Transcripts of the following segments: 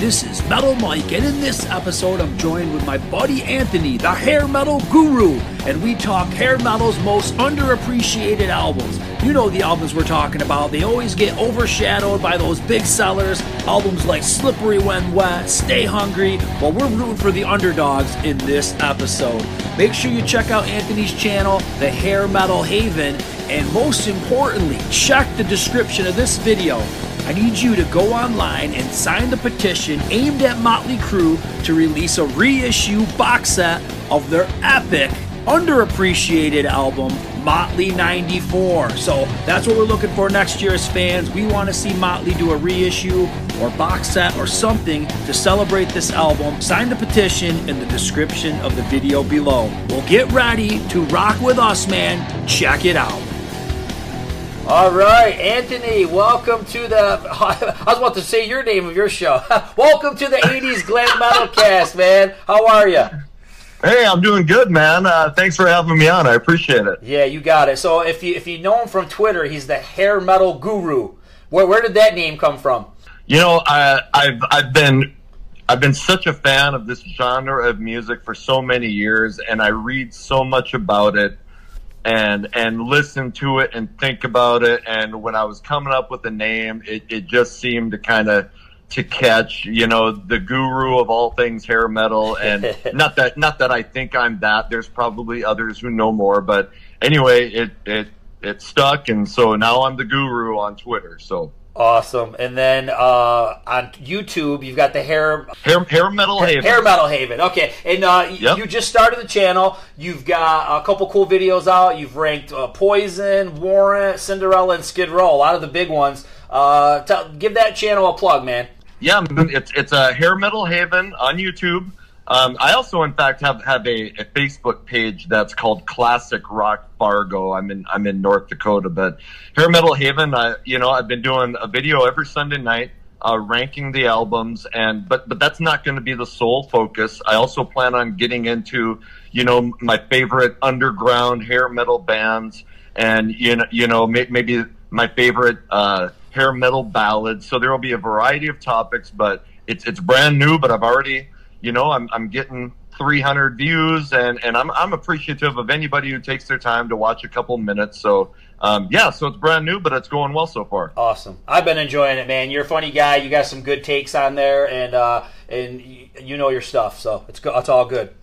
This is Metal Mike, and in this episode, I'm joined with my buddy Anthony, the hair metal guru, and we talk hair metal's most underappreciated albums. You know the albums we're talking about, they always get overshadowed by those big sellers. Albums like Slippery When Wet, Stay Hungry, well, we're rooting for the underdogs in this episode. Make sure you check out Anthony's channel, The Hair Metal Haven, and most importantly, check the description of this video. I need you to go online and sign the petition aimed at Motley Crue to release a reissue box set of their epic, underappreciated album, Motley 94. So that's what we're looking for next year as fans. We want to see Motley do a reissue or box set or something to celebrate this album. Sign the petition in the description of the video below. Well, get ready to rock with us, man. Check it out. All right, Anthony, welcome to the. I was about to say your name of your show. welcome to the 80s Glam Metal Cast, man. How are you? Hey, I'm doing good, man. Uh, thanks for having me on. I appreciate it. Yeah, you got it. So if you if you know him from Twitter, he's the hair metal guru. Where where did that name come from? You know, I, I've I've been I've been such a fan of this genre of music for so many years, and I read so much about it and and listen to it and think about it. And when I was coming up with the name, it, it just seemed to kind of to catch, you know, the guru of all things hair metal. And not that not that I think I'm that. There's probably others who know more, but anyway, it it it stuck, and so now I'm the guru on Twitter. So. Awesome. And then uh, on YouTube, you've got the hair hair, hair metal haven. Hair metal haven. Okay. And uh, yep. you just started the channel. You've got a couple cool videos out. You've ranked uh, Poison, Warrant, Cinderella, and Skid Row. A lot of the big ones. Uh, tell, give that channel a plug, man. Yeah, it's it's a hair metal haven on YouTube. Um, I also, in fact, have have a, a, Facebook page that's called Classic Rock Fargo. I'm in I'm in North Dakota, but Hair Metal Haven. I, you know, I've been doing a video every Sunday night, uh, ranking the albums, and but but that's not going to be the sole focus. I also plan on getting into, you know, my favorite underground hair metal bands, and you know, you know, may, maybe my favorite uh, hair metal ballads. So there will be a variety of topics, but it's it's brand new. But I've already you know, I'm, I'm getting 300 views and, and I'm, I'm appreciative of anybody who takes their time to watch a couple minutes. So, um, yeah, so it's brand new, but it's going well so far. Awesome. I've been enjoying it, man. You're a funny guy. You got some good takes on there and, uh, and you know your stuff. So it's, it's all good.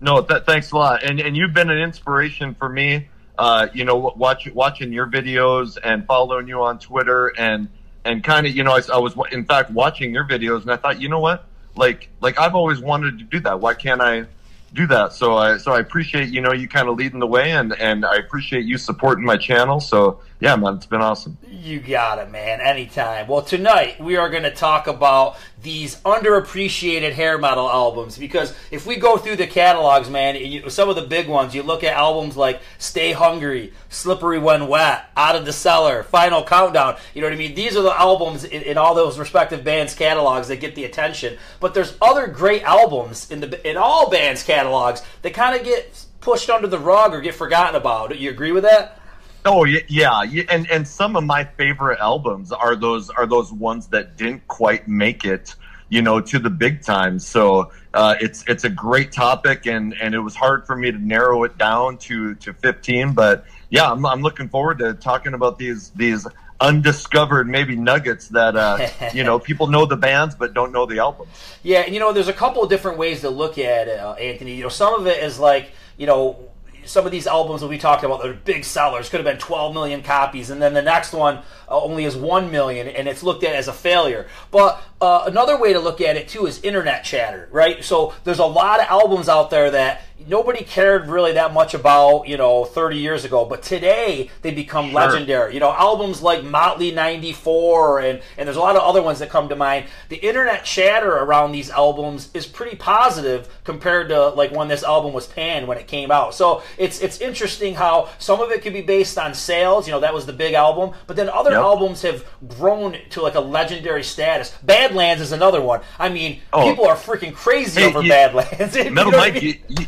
No, th- thanks a lot. And, and you've been an inspiration for me. Uh, you know, watch, watching your videos and following you on Twitter and, and kind of, you know, I, I was in fact watching your videos and I thought, you know what? Like like I've always wanted to do that. Why can't I do that? So I so I appreciate you know you kind of leading the way, and and I appreciate you supporting my channel. So yeah, man, it's been awesome. You got it, man. Anytime. Well, tonight we are going to talk about these underappreciated hair metal albums because if we go through the catalogs, man, you, some of the big ones, you look at albums like Stay Hungry, Slippery When Wet, Out of the Cellar, Final Countdown. You know what I mean? These are the albums in, in all those respective bands' catalogs that get the attention. But there's other great albums in the in all bands' catalogs that kind of get pushed under the rug or get forgotten about. Do You agree with that? Oh yeah, yeah, and and some of my favorite albums are those are those ones that didn't quite make it, you know, to the big time. So uh, it's it's a great topic, and and it was hard for me to narrow it down to to fifteen. But yeah, I'm I'm looking forward to talking about these these undiscovered maybe nuggets that uh, you know people know the bands but don't know the albums. Yeah, you know, there's a couple of different ways to look at it, uh, Anthony. You know, some of it is like you know some of these albums that we talked about that are big sellers could have been 12 million copies and then the next one uh, only is 1 million and it's looked at as a failure. But uh, another way to look at it too is internet chatter right? So there's a lot of albums out there that nobody cared really that much about, you know, 30 years ago. But today they become sure. legendary. You know, albums like Motley 94 and, and there's a lot of other ones that come to mind. The internet chatter around these albums is pretty positive compared to like when this album was panned when it came out. So it's it's interesting how some of it could be based on sales, you know, that was the big album, but then other yep. albums have grown to like a legendary status. Badlands is another one. I mean, oh. people are freaking crazy hey, over you, Badlands. Metal you know Mike, I mean? you,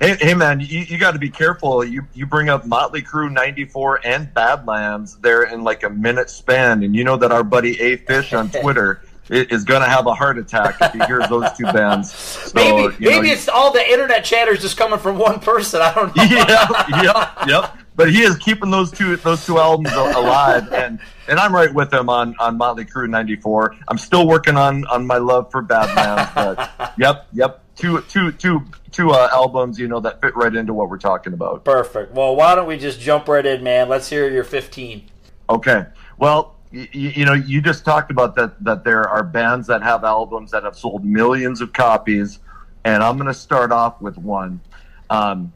Hey, hey man, you, you got to be careful. You you bring up Motley Crue '94 and Badlands there in like a minute span, and you know that our buddy A Fish on Twitter is going to have a heart attack if he hears those two bands. So, maybe you know, maybe it's all the internet chatters just coming from one person. I don't know. yeah, yeah, yep. But he is keeping those two those two albums alive, and and I'm right with him on on Motley Crue '94. I'm still working on on my love for Badlands, but yep, yep. Two two two two uh, albums, you know, that fit right into what we're talking about. Perfect. Well, why don't we just jump right in, man? Let's hear your 15. Okay. Well, you, you know, you just talked about that that there are bands that have albums that have sold millions of copies, and I'm going to start off with one. Um,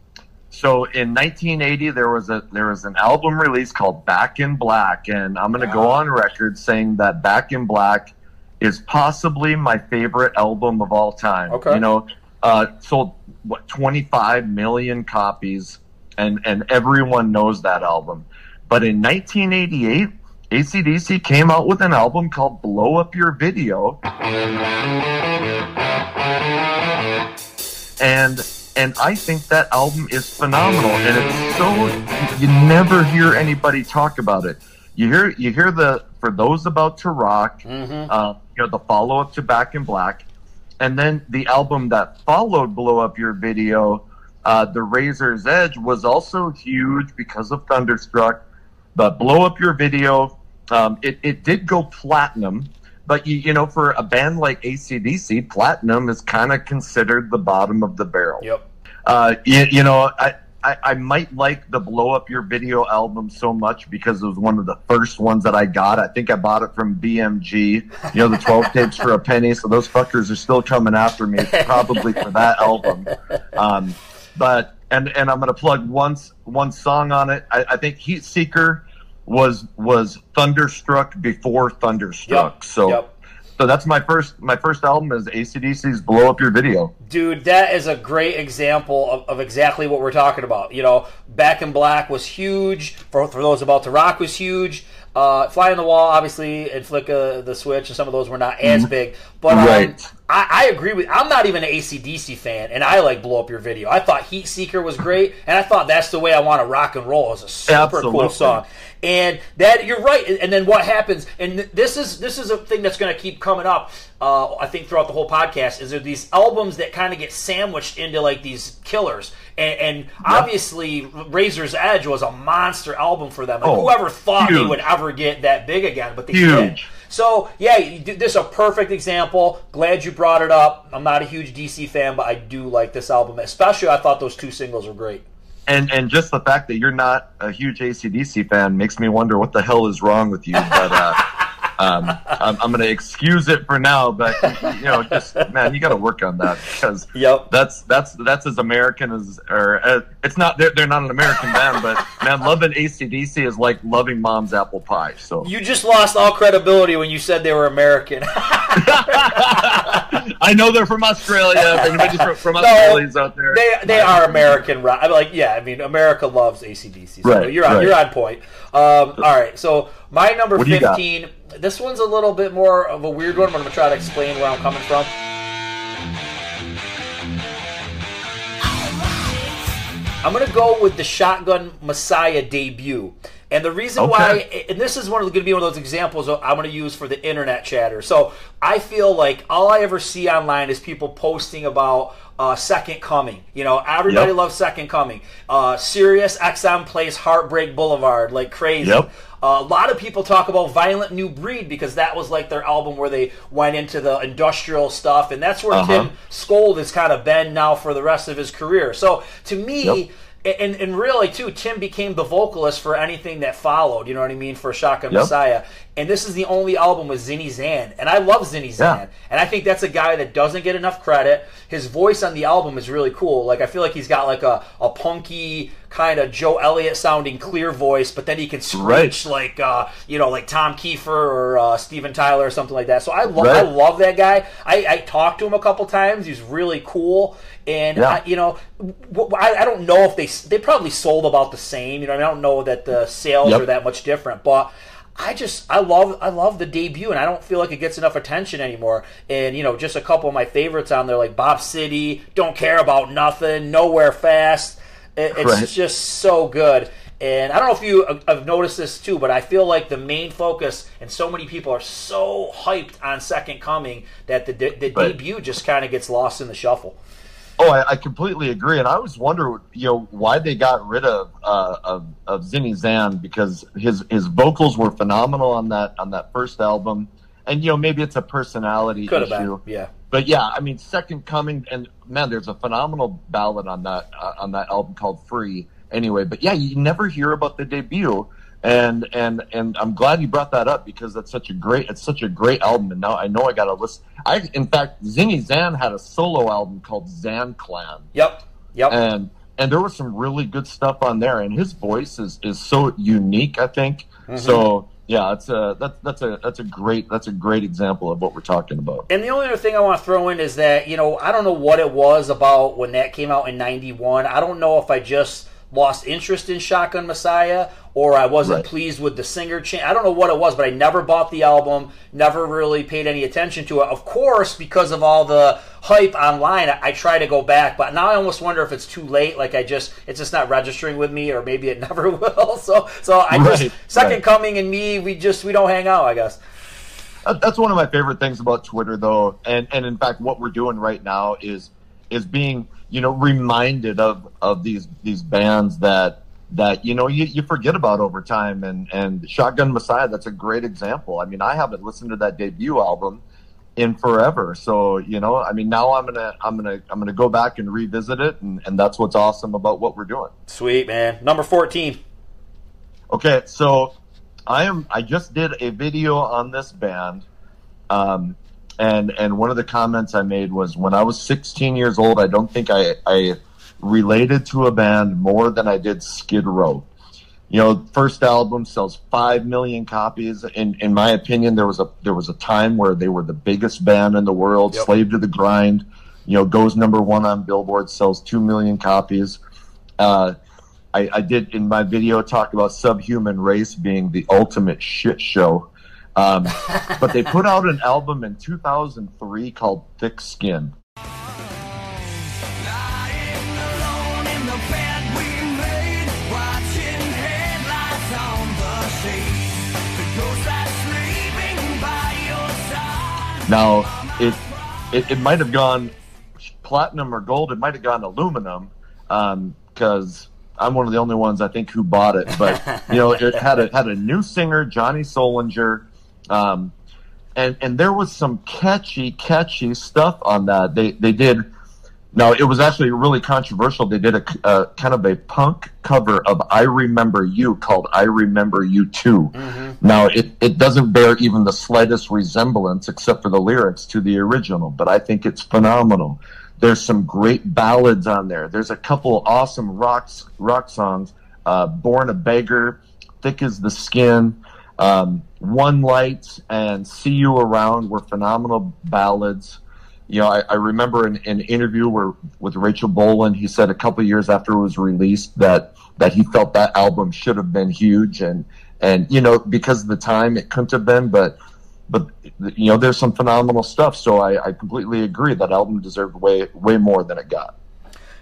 so in 1980, there was a there was an album release called Back in Black, and I'm going to go on record saying that Back in Black is possibly my favorite album of all time. Okay. You know, uh, sold what 25 million copies, and and everyone knows that album. But in 1988, ACDC came out with an album called Blow Up Your Video. And and I think that album is phenomenal and it's so you never hear anybody talk about it. You hear you hear the for those about to rock, Mm-hmm. uh, you know, the follow up to Back in Black, and then the album that followed Blow Up Your Video, uh, The Razor's Edge, was also huge because of Thunderstruck. But Blow Up Your Video, um, it, it did go platinum. But, you, you know, for a band like ACDC, platinum is kind of considered the bottom of the barrel. Yep. Uh, you, you know, I, I, I might like the Blow Up Your Video album so much because it was one of the first ones that I got. I think I bought it from BMG, you know, the 12 tapes for a penny. So those fuckers are still coming after me, probably for that album. Um, but, and, and I'm going to plug one, one song on it. I, I think Heat Seeker was, was Thunderstruck before Thunderstruck. Yep, So, yep. So that's my first, my first album is ACDC's Blow Up Your Video. Dude, that is a great example of, of exactly what we're talking about. You know, Back in Black was huge. For, for those about to rock was huge. Uh, Fly on the Wall, obviously, and Flick uh, the Switch, and some of those were not as big. But um, Right. I, I agree with. I'm not even an ACDC fan, and I like Blow Up Your Video. I thought Heat Seeker was great, and I thought that's the way I want to rock and roll. It's a super cool song. And that you're right. And then what happens? And th- this is this is a thing that's going to keep coming up. Uh, I think throughout the whole podcast is there these albums that kind of get sandwiched into like these killers. And, and obviously, Razor's Edge was a monster album for them. Like, Oh, whoever thought they would ever get that big again, but they Huge. did. So yeah, this is a perfect example. Glad you brought it up. I'm not a huge DC fan, but I do like this album. Especially, I thought those two singles were great. And and just the fact that you're not a huge ACDC fan makes me wonder what the hell is wrong with you. But uh, um, I'm, I'm going to excuse it for now. But you know, just man, you got to work on that because Yep. that's that's that's as American as or uh, it's not. They're, they're not an American band, but man, loving ACDC is like loving mom's apple pie. So You just lost all credibility when you said they were American. I know they're from Australia. If anybody's from, from Australia's out there, they they are American rock. I'm like, yeah, I mean, America loves ACDC. So Right, you're on right. you're on point. Um, all right, so my number What do you got? fifteen. This one's a little bit more of a weird one, but I'm gonna try to explain where I'm coming from. I'm gonna go with the Shotgun Messiah debut, and the reason Okay. why, and this is one of going to be one of those examples I'm going to use for the internet chatter. So I feel like all I ever see online is people posting about uh, Second Coming. You know, everybody Yep. loves Second Coming. Uh, Sirius XM plays Heartbreak Boulevard like crazy. Yep. Uh, a lot of people talk about Violent New Breed because that was like their album where they went into the industrial stuff, and that's where Uh-huh. Tim Skold has kind of been now for the rest of his career. So to me, Yep. And, and really too, Tim became the vocalist for anything that followed. You know what I mean for Shotgun Yep. Messiah, and this is the only album with Zinny Zan, and I love Zinny Zan, Yeah. and I think that's a guy that doesn't get enough credit. His voice on the album is really cool. Like I feel like he's got like a a punky kind of Joe Elliott sounding clear voice, but then he can screech Right. like uh, you know like Tom Kiefer or uh, Steven Tyler or something like that. So I love I love that guy. I, I talked to him a couple times. He's really cool, and Yeah. I, you know I, I don't know if they they probably sold about the same. You know, I, mean, I don't know that the sales Yep. are that much different, but. I just I love I love the debut and I don't feel like it gets enough attention anymore. And you know, just a couple of my favorites on there like Bop City, Don't Care About Nothing, Nowhere Fast. It- it's Right. just so good. And I don't know if you uh, have noticed this too, but I feel like the main focus, and so many people are so hyped on Second Coming that the, the right. debut just kind of gets lost in the shuffle. Oh, I, I, completely agree, and I always wonder, you know, why they got rid of uh, of, of Zinny Zan because his his vocals were phenomenal on that on that first album, and you know maybe it's a personality Could issue, yeah. But yeah, I mean, Second Coming, and man, there's a phenomenal ballad on that uh, on that album called Free. Anyway, but yeah, you never hear about the debut, and and and I'm glad you brought that up because that's such a great it's such a great album and now I know I got to listen. I in fact Zinny Zan had a solo album called Zan Clan. Yep. Yep. And and there was some really good stuff on there and his voice is is so unique, I think. Mm-hmm. So yeah, that's a that's that's a that's a great that's a great example of what we're talking about. And the only other thing I want to throw in is that you know I don't know what it was about when that came out in '91. I don't know if I just lost interest in Shotgun Messiah or I wasn't right. pleased with the singer change. I don't know what it was, but I never bought the album, never really paid any attention to it. Of course, because of all the hype online, I, I try to go back, but now I almost wonder if it's too late. Like I just, it's just not registering with me, or maybe it never will. So, so I right. just Second right. Coming and me, we just we don't hang out, I guess. That's one of my favorite things about Twitter, though, and and in fact, what we're doing right now is is being you know reminded of of these these bands that that you know you, you forget about over time. And and shotgun messiah that's a great example. I mean i haven't listened to that debut album in forever. So you know i mean now i'm gonna i'm gonna i'm gonna go back and revisit it. And, and that's what's awesome about what we're doing. Sweet man. Number 14 okay so i am i just did a video on this band. Um and and one of the comments I made was when I was 16 years old, I don't think I I related to a band more than I did Skid Row. You know, first album sells five million copies. In in my opinion, there was a there was a time where they were the biggest band in the world. Yep. Slave to the Grind, you know, goes number one on Billboard, sells two million copies. Uh, I, I did in my video talk about Subhuman Race being the ultimate shit show um, but they put out an album in 2003 called Thick Skin. Now, it, it, it might have gone platinum or gold. It might have gone aluminum because um, I'm one of the only ones I think who bought it. But you know, it had a had a new singer, Johnny Solinger. Um, and and there was some catchy, catchy stuff on that. They they did. No, it was actually really controversial. They did a, a kind of a punk cover of "I Remember You" called "I Remember You Too." Mm-hmm. Now, it, it doesn't bear even the slightest resemblance, except for the lyrics, to the original. But I think it's phenomenal. There's some great ballads on there. There's a couple awesome rocks rock songs. Uh, "Born a Beggar," "Thick as the Skin." Um, One Light and See You Around were phenomenal ballads. You know, I, I remember in, an interview where with Rachel Bolan, he said a couple years after it was released that that he felt that album should have been huge, and and you know because of the time it couldn't have been, but but you know there's some phenomenal stuff. So I, I completely agree that album deserved way way more than it got.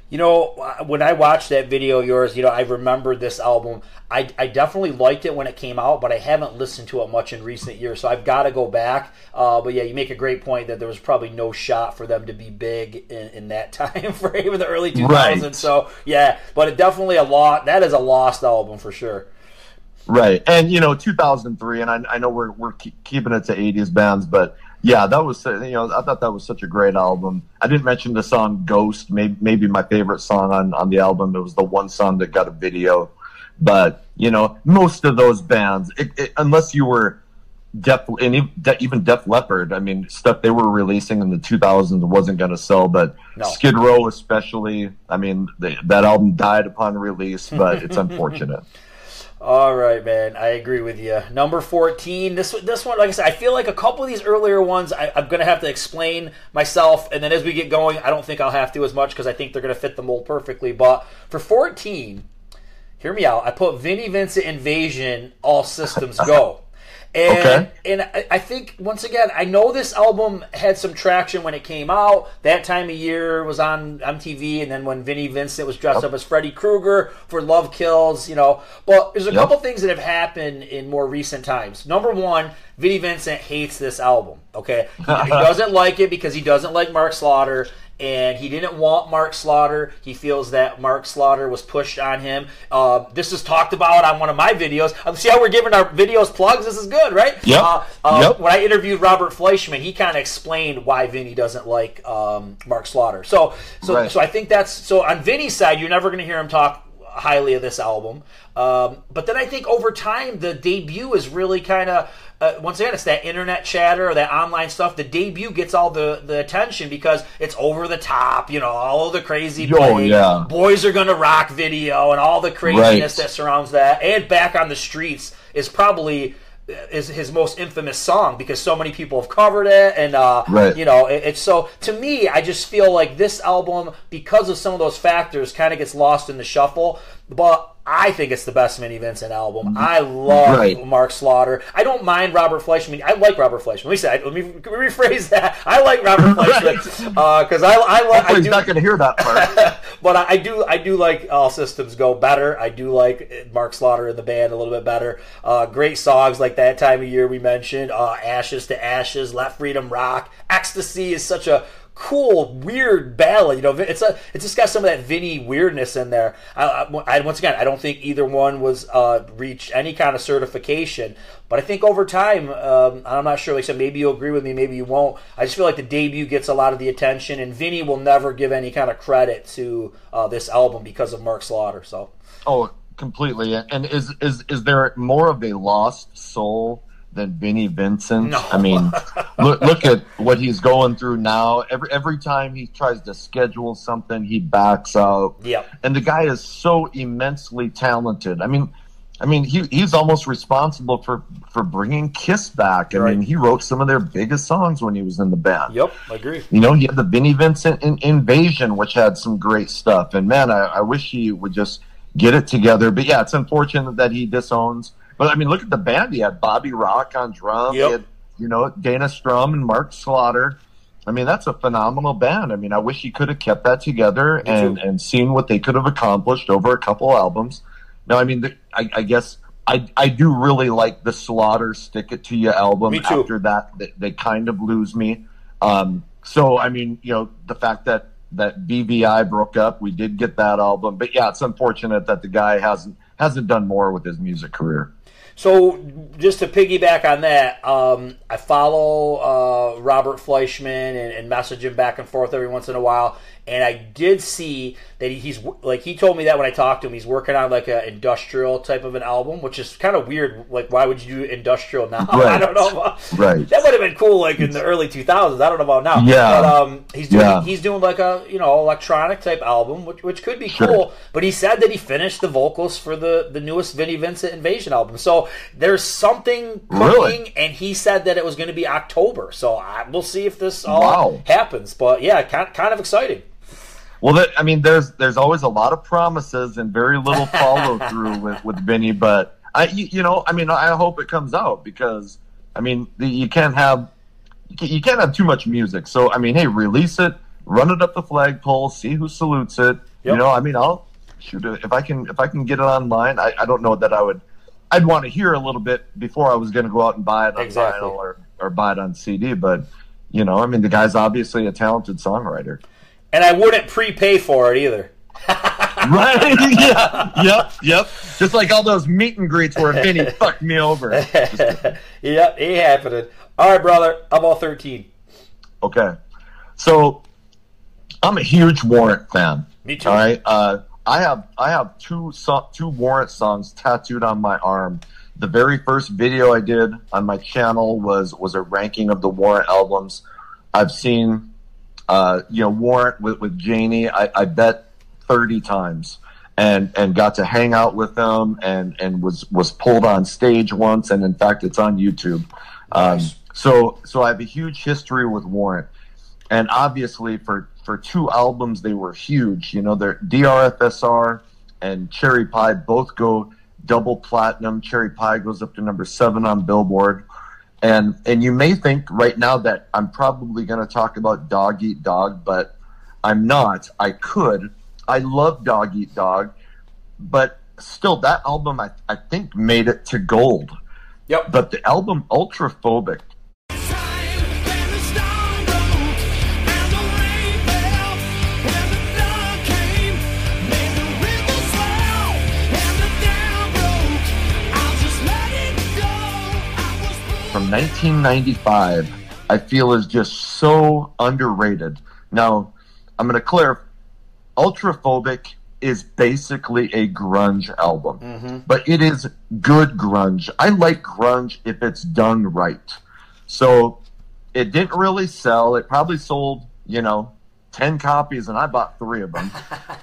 You know, when I watched that video of yours, you know, I remember this album. I, I definitely liked it when it came out, but I haven't listened to it much in recent years, so I've got to go back. Uh, but yeah, you make a great point that there was probably no shot for them to be big in, in that time frame in the early 2000s. Right. So yeah, but it definitely a lot. That is a lost album for sure. Right, and you know, 2003, and I, I know we're we're keeping it to 80s bands, but yeah, that was uh, you know I thought that was such a great album. I didn't mention the song "Ghost," maybe maybe my favorite song on on the album. It was the one song that got a video, but you know most of those bands, it, it, unless you were Def and even Def Leppard, I mean stuff they were releasing in the 2000s wasn't going to sell, but no. Skid Row especially. I mean they, that album died upon release, but it's unfortunate. All right, man. I agree with you. Number fourteen. This this one, like I said, I feel like a couple of these earlier ones, I, am to have to explain myself, and then as we get going, I don't think I'll have to as much because I think they're to fit the mold perfectly. But for fourteen, hear me out. I put Vinnie Vincent Invasion. All systems go. And, Okay. and I, think once again, I know this album had some traction when it came out. That time of year was on MTV, and then when Vinnie Vincent was dressed up as Freddy Krueger for Love Kills, you know. But there's a Yep. couple things that have happened in more recent times. Number one, Vinnie Vincent hates this album. Okay, he doesn't like it because he doesn't like Mark Slaughter. And he didn't want Mark Slaughter. He feels that Mark Slaughter was pushed on him. Uh, this is talked about on one of my videos. Uh, see how we're giving our videos plugs? This is good, right? Yep. Uh, uh, Yep. When I interviewed Robert Fleischman, he kind of explained why Vinny doesn't like um, Mark Slaughter. So, so, Right. so I think that's so. On Vinny's side, you're never going to hear him talk highly of this album. Um, but then I think over time, the debut is really kind of. Uh, once again, it's that internet chatter or that online stuff. The debut gets all the, the attention because it's over the top, you know, all of the crazy Oh, yeah. boys are gonna rock video and all the craziness Right. that surrounds that. And back on the streets is probably is his most infamous song because so many people have covered it and uh, Right. you know it, it's so to me I just feel like this album because of some of those factors kind of gets lost in the shuffle but I think it's the best Vinnie Vincent album. I love Right. Mark Slaughter. I don't mind Robert Fleischman. I like Robert Fleischman. Let me say, let me rephrase that. I like Robert Fleischman because I, I, like. I do, not going to hear that part. but I, I do I do like All Systems Go better. I do like Mark Slaughter in the band a little bit better. Uh, great songs like that time of year we mentioned. Uh, Ashes to Ashes, Let Freedom Rock, Ecstasy is such a cool weird ballad. You know, it's a it's just got some of that Vinny weirdness in there. I, I, I- once again I don't think either one was uh, reached any kind of certification. But I think over time, um, I'm not sure. Like I said, maybe you'll agree with me, maybe you won't. I just feel like the debut gets a lot of the attention, and Vinny will never give any kind of credit to uh, this album because of Mark Slaughter. So oh, completely. And is is is there more of a lost soul than Vinnie Vincent? No. I mean, look look at what he's going through now. Every every time he tries to schedule something, he backs out. Yep. And the guy is so immensely talented. I mean. I mean, he, he's almost responsible for, for bringing Kiss back. I Right. mean, he wrote some of their biggest songs when he was in the band. Yep, I agree. You know, he had the Vinnie Vincent in- Invasion, which had some great stuff. And man, I, I wish he would just get it together. But yeah, it's unfortunate that he disowns. But I mean, look at the band. He had Bobby Rock on drums. Yep. He had, you know, Dana Strum and Mark Slaughter. I mean, that's a phenomenal band. I mean, I wish he could have kept that together Me and, too. and seen what they could have accomplished over a couple albums. Now, I mean, the, I, I guess I, I do really like the Slaughter Stick It To You album. Me too. After that, they, they kind of lose me. Um, so, I mean, you know, the fact that, that VVI broke up, we did get that album. But yeah, it's unfortunate that the guy hasn't hasn't done more with his music career. So, just to piggyback on that, um, I follow uh, Robert Fleischman and, and message him back and forth every once in a while. And I did see that he's like he told me that when I talked to him, he's working on like an industrial type of an album, which is kind of weird. Like, why would you do industrial now? I don't know. About, Right. That would have been cool, like in the early 2000s. I don't know about now. Yeah. But um, he's doing Yeah. he's doing like a you know electronic type album, which which could be Sure. cool. But he said that he finished the vocals for the the newest Vinnie Vincent Invasion album. So there's something cooking, Really? and he said that it was going to be October. So I, we'll see if this all Wow. happens. But yeah, kind kind of exciting. Well, that, I mean, there's there's always a lot of promises and very little follow through with with Vinny. But I, you, you know, I mean, I hope it comes out because I mean, the, you can't have you can't, have too much music. So I mean, hey, release it, run it up the flagpole, see who salutes it. You know, I mean, I'll shoot it if I can if I can get it online. I, I don't know that I would. I'd want to hear a little bit before I was going to go out and buy it on Exactly. vinyl or or buy it on CD. But you know, I mean, the guy's obviously a talented songwriter. And I wouldn't prepay for it either. Right? yeah. Yep. Yep. Just like all those meet and greets where Vinny fucked me over. yep, ain't happening. All right, brother. I'm all 13. Okay. So I'm a huge Warrant fan. Me too. All right. Uh, I have I have two so- two Warrant songs tattooed on my arm. The very first video I did on my channel was was a ranking of the Warrant albums. I've seen uh, you know Warrant with with Jani. I, I bet thirty times, and and got to hang out with them, and and was was pulled on stage once, and in fact it's on YouTube. Um, Nice. so so I have a huge history with Warrant, and obviously for for two albums they were huge. You know, they're DRFSR and Cherry Pie both go double platinum. Cherry Pie goes up to number seven on Billboard. And and you may think right now that I'm probably going to talk about Dog Eat Dog, but I'm not. I could. I love Dog Eat Dog, but still, that album I, I think made it to gold. Yep. But the album Ultraphobic from 1995, I feel is just so underrated. Now, I'm going to clear Ultraphobic is basically a grunge album, Mm-hmm. but it is good grunge. I like grunge if it's done right. So it didn't really sell. It probably sold, you know, 10 copies, and I bought three of them.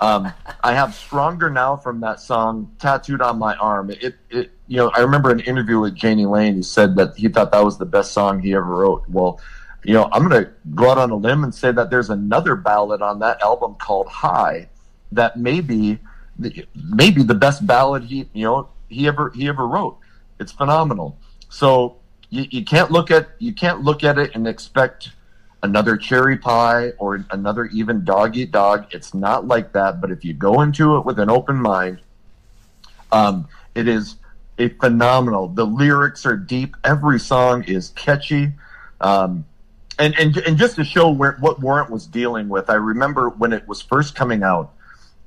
um, I have Stronger Now from that song tattooed on my arm. It, it, you know, I remember an interview with Jani Lane. He said that he thought that was the best song he ever wrote. Well, you know, I'm going to go out on a limb and say that there's another ballad on that album called High that may be, the, maybe the best ballad he, you know, he ever, he ever wrote. It's phenomenal. So you, you can't look at, you can't look at it and expect, another cherry pie or another even dog eat dog. It's not like that. But if you go into it with an open mind, um, it is a phenomenal. The lyrics are deep. Every song is catchy. Um, and, and, and just to show where, what Warrant was dealing with, I remember when it was first coming out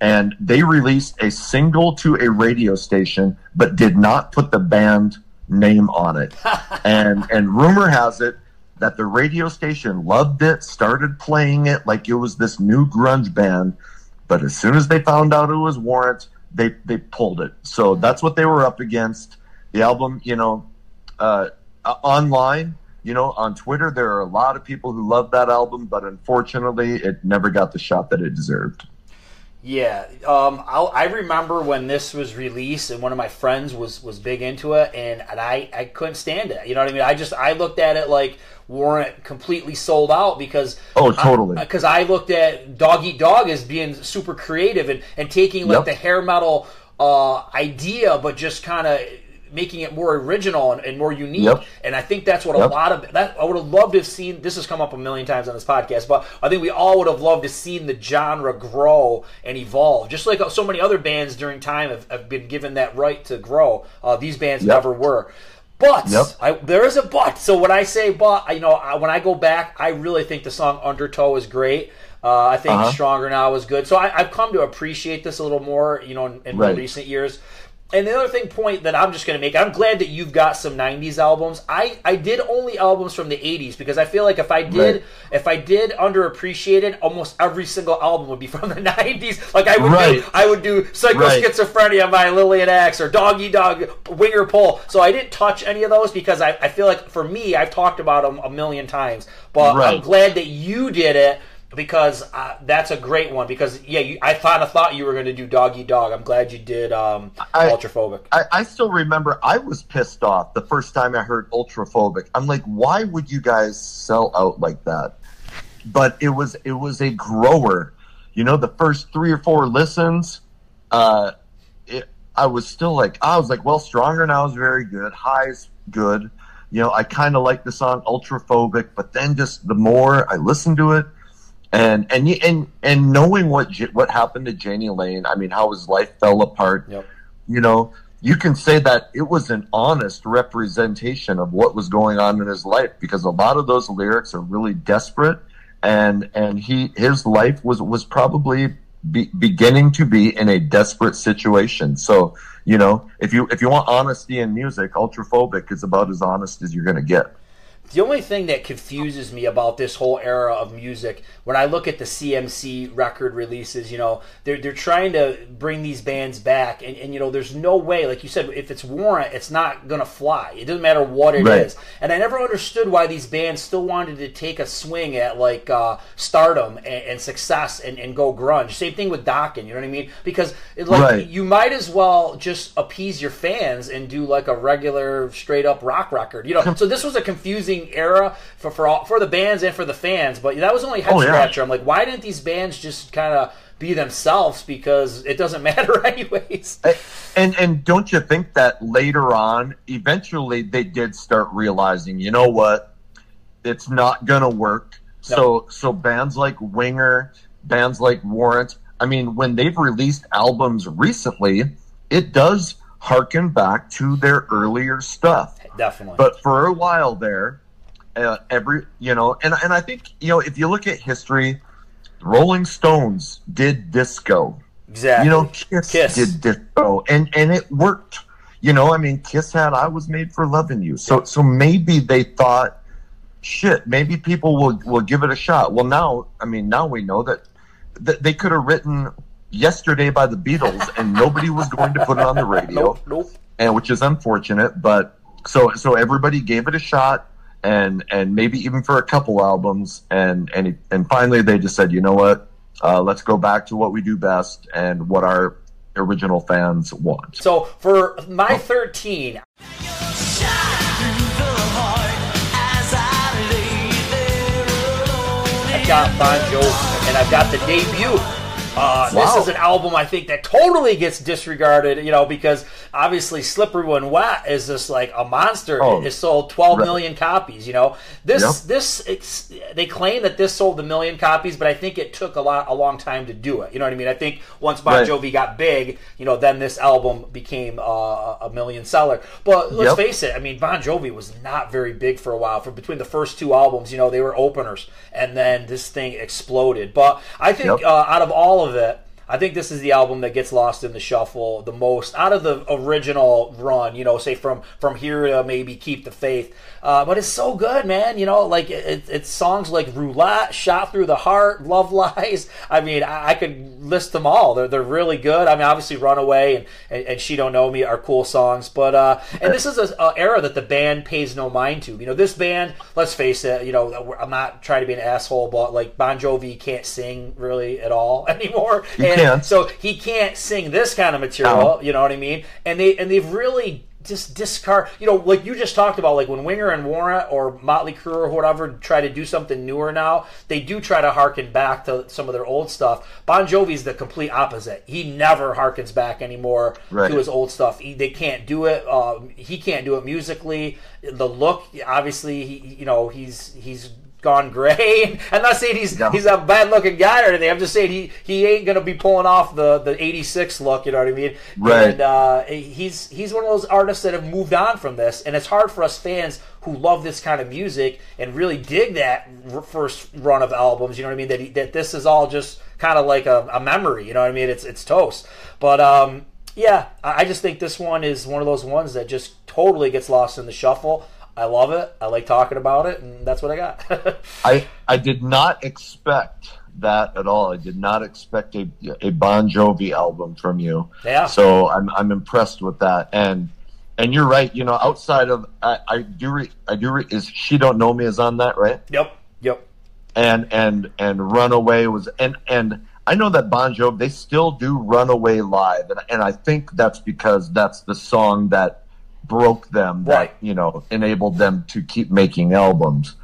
and they released a single to a radio station, but did not put the band name on it. and, and rumor has it that the radio station loved it, started playing it like it was this new grunge band. But as soon as they found out it was Warrant, they they pulled it. So that's what they were up against. The album, you know, uh, online, you know, on Twitter, there are a lot of people who love that album, but unfortunately, it never got the shot that it deserved. Yeah, um, I'll, I remember when this was released, and one of my friends was was big into it, and, and I I couldn't stand it. You know what I mean? I just I looked at it like Warrant completely sold out because oh totally because I, I, looked at Dog Eat Dog as being super creative and and taking like yep. the hair metal uh, idea, but just kind of making it more original and, and more unique. Yep. And I think that's what yep. a lot of that I would have loved to have seen. This has come up a million times on this podcast, but I think we all would have loved to seen the genre grow and evolve, just like so many other bands during time have, have been given that right to grow. Uh, these bands yep. never were. But yep. I, there is a but. So when I say but, you know, I, when I go back, I really think the song Undertow is great. Uh, I think uh-huh. Stronger Now is good. So I, have come to appreciate this a little more, you know, in, in right. recent years. And the other thing point that I'm just going to make, I'm glad that you've got some '90s albums. I, I did only albums from the '80s because I feel like if I did right. if I did underappreciated, almost every single album would be from the '90s. Like I would right. do I would do Psycho right. Schizophrenia by Lillian Axe or Doggy Dog Winger Pull. So I didn't touch any of those because I, I feel like for me I've talked about them a million times. But I'm glad that you did it because uh, that's a great one. Because yeah, you, I kind of thought you were going to do Doggy Dog. I'm glad you did um, I, Ultraphobic. I, I, still remember I was pissed off the first time I heard Ultraphobic. I'm like, why would you guys sell out like that? But it was it was a grower. You know, the first three or four listens, uh, it, I was still like, I was like, well, Stronger Now is very good. High's good. You know, I kind of like the song Ultraphobic, but then just the more I listened to it, and and and and knowing what what happened to Jani Lane, I mean, how his life fell apart. Yep. You know, you can say that it was an honest representation of what was going on in his life because a lot of those lyrics are really desperate, and and he his life was was probably be, beginning to be in a desperate situation. So you know, if you if you want honesty in music, Ultraphobic is about as honest as you're going to get. The only thing that confuses me about this whole era of music, when I look at the CMC record releases, you know, they're, they're trying to bring these bands back. And, and, you know, there's no way, like you said, if it's Warrant, it's not going to fly. It doesn't matter what it right. is. And I never understood why these bands still wanted to take a swing at, like, uh, stardom and, and success and, and, go grunge. Same thing with Dokken, you know what I mean? Because, it, like, right. you might as well just appease your fans and do, like, a regular, straight up rock record. You know, so this was a confusing era for for all, for the bands and for the fans. But that was only head oh, scratcher. Yeah. I'm like, why didn't these bands just kind of be themselves because it doesn't matter anyways. And and don't you think that later on, eventually they did start realizing, you know what, it's not gonna work. So so bands like Winger, bands like Warrant, I mean, when they've released albums recently, it does harken back to their earlier stuff. Definitely. But for a while there, uh, every you know, and and I think you know if you look at history, Rolling Stones did disco. Exactly. You know, Kiss, Kiss, did disco, and and it worked. You know, I mean, Kiss had "I Was Made for Loving You," so so maybe they thought, shit, maybe people will will give it a shot. Well, now, I mean, now we know that, that they could have written yesterday by the Beatles, and nobody was going to put it on the radio. Nope, nope. And which is unfortunate, but so so everybody gave it a shot and and maybe even for a couple albums and and and finally they just said you know what uh, let's go back to what we do best and what our original fans want so for my oh. 13 I've got Bon Jovi and I've got the debut uh, wow. This is an album I think that totally gets disregarded, you know, because obviously Slippery When Wet is just like a monster. Oh, it, sold twelve right. million copies. You know, this yep. this they claim that this sold a million copies, but I think it took a lot a long time to do it. You know what I mean? I think once Bon right. Jovi got big, you know, then this album became uh, a million seller. But let's yep. face it, I mean, Bon Jovi was not very big for a while. For between the first two albums, you know, they were openers, and then this thing exploded. But I think yep. uh, out of all of it. I think this is the album that gets lost in the shuffle the most out of the original run. You know, say from from here to maybe Keep the Faith. Uh, but it's so good, man. You know, like it, it's songs like Roulette, Shot Through the Heart, Love Lies. I mean, I, I, could list them all. They're, they're really good. I mean, obviously Runaway and, and, and She Don't Know Me are cool songs. But, uh, and this is an era that the band pays no mind to. You know, this band, let's face it, you know, I'm not trying to be an asshole, but like Bon Jovi can't sing really at all anymore. And can. so he can't sing this kind of material, you know what I mean? And they, and they've really just discard. You know, like you just talked about, like when Winger and Warrant or Motley Crue or whatever try to do something newer now, they do try to harken back to some of their old stuff. Bon Jovi's the complete opposite. He never harkens back anymore right. to his old stuff. He, they can't do it. Uh, he can't do it musically. The look, obviously, he, you know, he's he's gone gray. I'm not saying he's he's a bad looking guy or anything. I'm just saying he he ain't gonna be pulling off the the '86 look. You know what I mean? Right. And uh, he's he's one of those artists that have moved on from this, and it's hard for us fans who love this kind of music and really dig that first run of albums. You know what I mean? That he, that this is all just kind of like a, a, memory. You know what I mean? It's it's toast. But um, yeah, I just think this one is one of those ones that just totally gets lost in the shuffle. I love it. I like talking about it, and that's what I got. I I did not expect that at all. I did not expect a a Bon Jovi album from you. Yeah. So I'm I'm impressed with that, and and you're right. You know, outside of I, I do re, I do re, is she don't know me is on that right? Yep. Yep. And and and Runaway was and and I know that Bon Jovi they still do Runaway live, and and I think that's because that's the song that broke them that right. you know enabled them to keep making albums.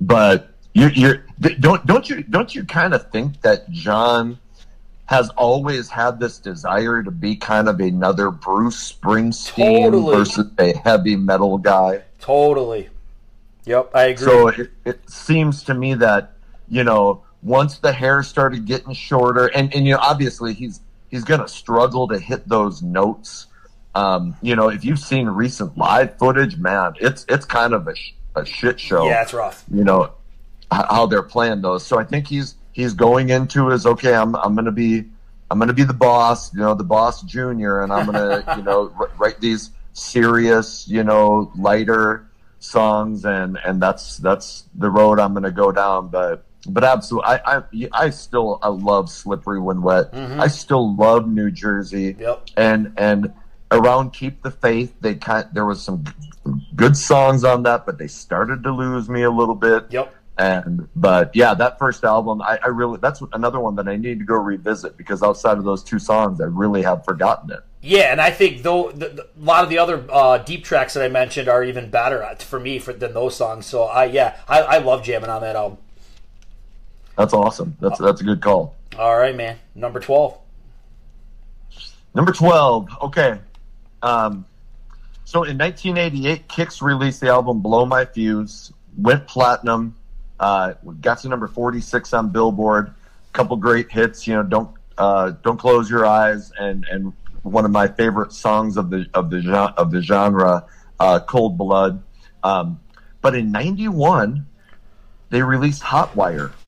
But you, you're don't don't you don't you kind of think that John has always had this desire to be kind of another Bruce Springsteen totally. versus a heavy metal guy? Totally. Yep, I agree. So it, it seems to me that you know once the hair started getting shorter, and and you know obviously he's he's going to struggle to hit those notes um, you know, if you've seen recent live footage, man, it's it's kind of a, sh- a shit show. Yeah, it's rough. You know how they're playing those. So I think he's he's going into his okay. I'm I'm gonna be I'm gonna be the boss. You know, the boss junior, and I'm gonna you know r- write these serious, you know, lighter songs, and and that's that's the road I'm gonna go down. But but absolutely, I I, I still I love Slippery When Wet. Mm-hmm. I still love New Jersey. Yep. And and around Keep the Faith, they kind there was some good songs on that, but they started to lose me a little bit. Yep. And but yeah, that first album, I, I really that's another one that I need to go revisit because outside of those two songs, I really have forgotten it. Yeah, and I think though the, the, a lot of the other uh, deep tracks that I mentioned are even better for me for, than those songs. So I yeah, I, I love jamming on that album. That's awesome. That's that's a good call. All right, man. Number twelve. Number twelve. Okay. Um, so in 1988, Kix released the album "Blow My Fuse," went platinum, uh, got to number 46 on Billboard. A couple great hits, you know, "Don't uh, Don't Close Your Eyes" and and one of my favorite songs of the of the of the genre, uh, "Cold Blood." Um, but in '91, they released "Hotwire." and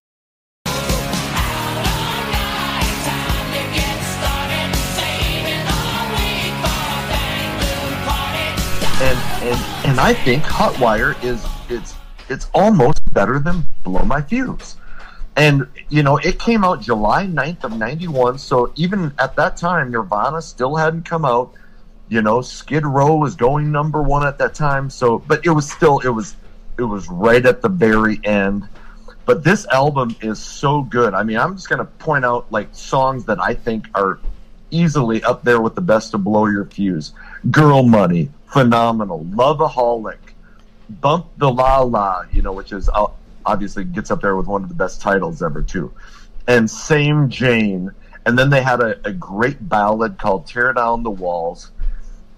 and I think Hotwire is it's it's almost better than Blow My Fuse. And you know, it came out July 9th of 91, so even at that time Nirvana still hadn't come out. You know, Skid Row was going number 1 at that time, so but it was still it was it was right at the very end. But this album is so good. I mean, I'm just going to point out like songs that I think are easily up there with the best of Blow Your Fuse. Girl Money, phenomenal. Loveaholic, Bump the La La, you know, which is uh, obviously gets up there with one of the best titles ever too. And Same Jane, and then they had a, a great ballad called Tear Down the Walls.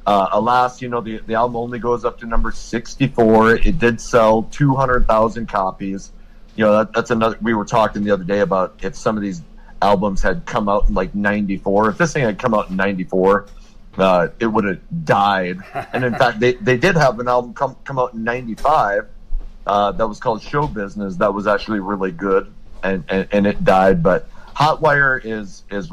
Uh, alas, you know, the, the album only goes up to number 64. It did sell 200,000 copies. You know, that, that's another, we were talking the other day about if some of these albums had come out in like 94, if this thing had come out in 94, uh, it would have died. And in fact, they, they did have an album come, come out in 95 uh, that was called Show Business that was actually really good and, and, and it died. But Hotwire is, is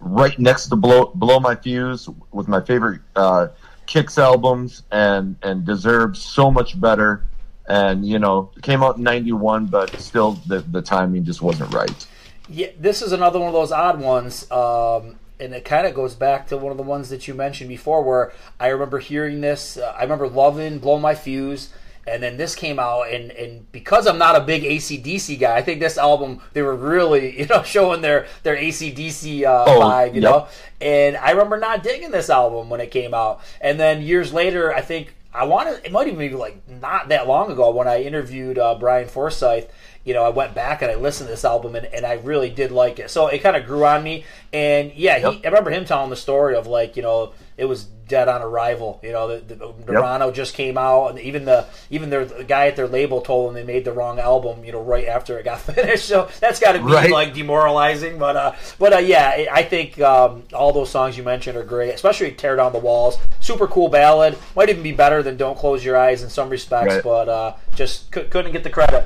right next to Blow, Blow My Fuse with my favorite uh, Kix albums and, and deserves so much better. And, you know, it came out in 91, but still the, the timing just wasn't right. Yeah, this is another one of those odd ones. Um, and it kind of goes back to one of the ones that you mentioned before, where I remember hearing this. Uh, I remember loving "Blow My Fuse," and then this came out, and and because I'm not a big ACDC guy, I think this album they were really you know showing their their ACDC uh, oh, vibe, you yep. know. And I remember not digging this album when it came out, and then years later, I think I wanted it might even be like not that long ago when I interviewed uh, Brian Forsythe you know, I went back and I listened to this album and, and I really did like it. So it kind of grew on me. And yeah, yep. he, I remember him telling the story of like, you know, it was dead on arrival. You know, the, the Nirvana yep. just came out, and even the even their the guy at their label told them they made the wrong album. You know, right after it got finished. So that's got to be right. like demoralizing. But uh, but uh, yeah, I think um, all those songs you mentioned are great, especially "Tear Down the Walls." Super cool ballad. Might even be better than "Don't Close Your Eyes" in some respects, right. but uh, just c- couldn't get the credit.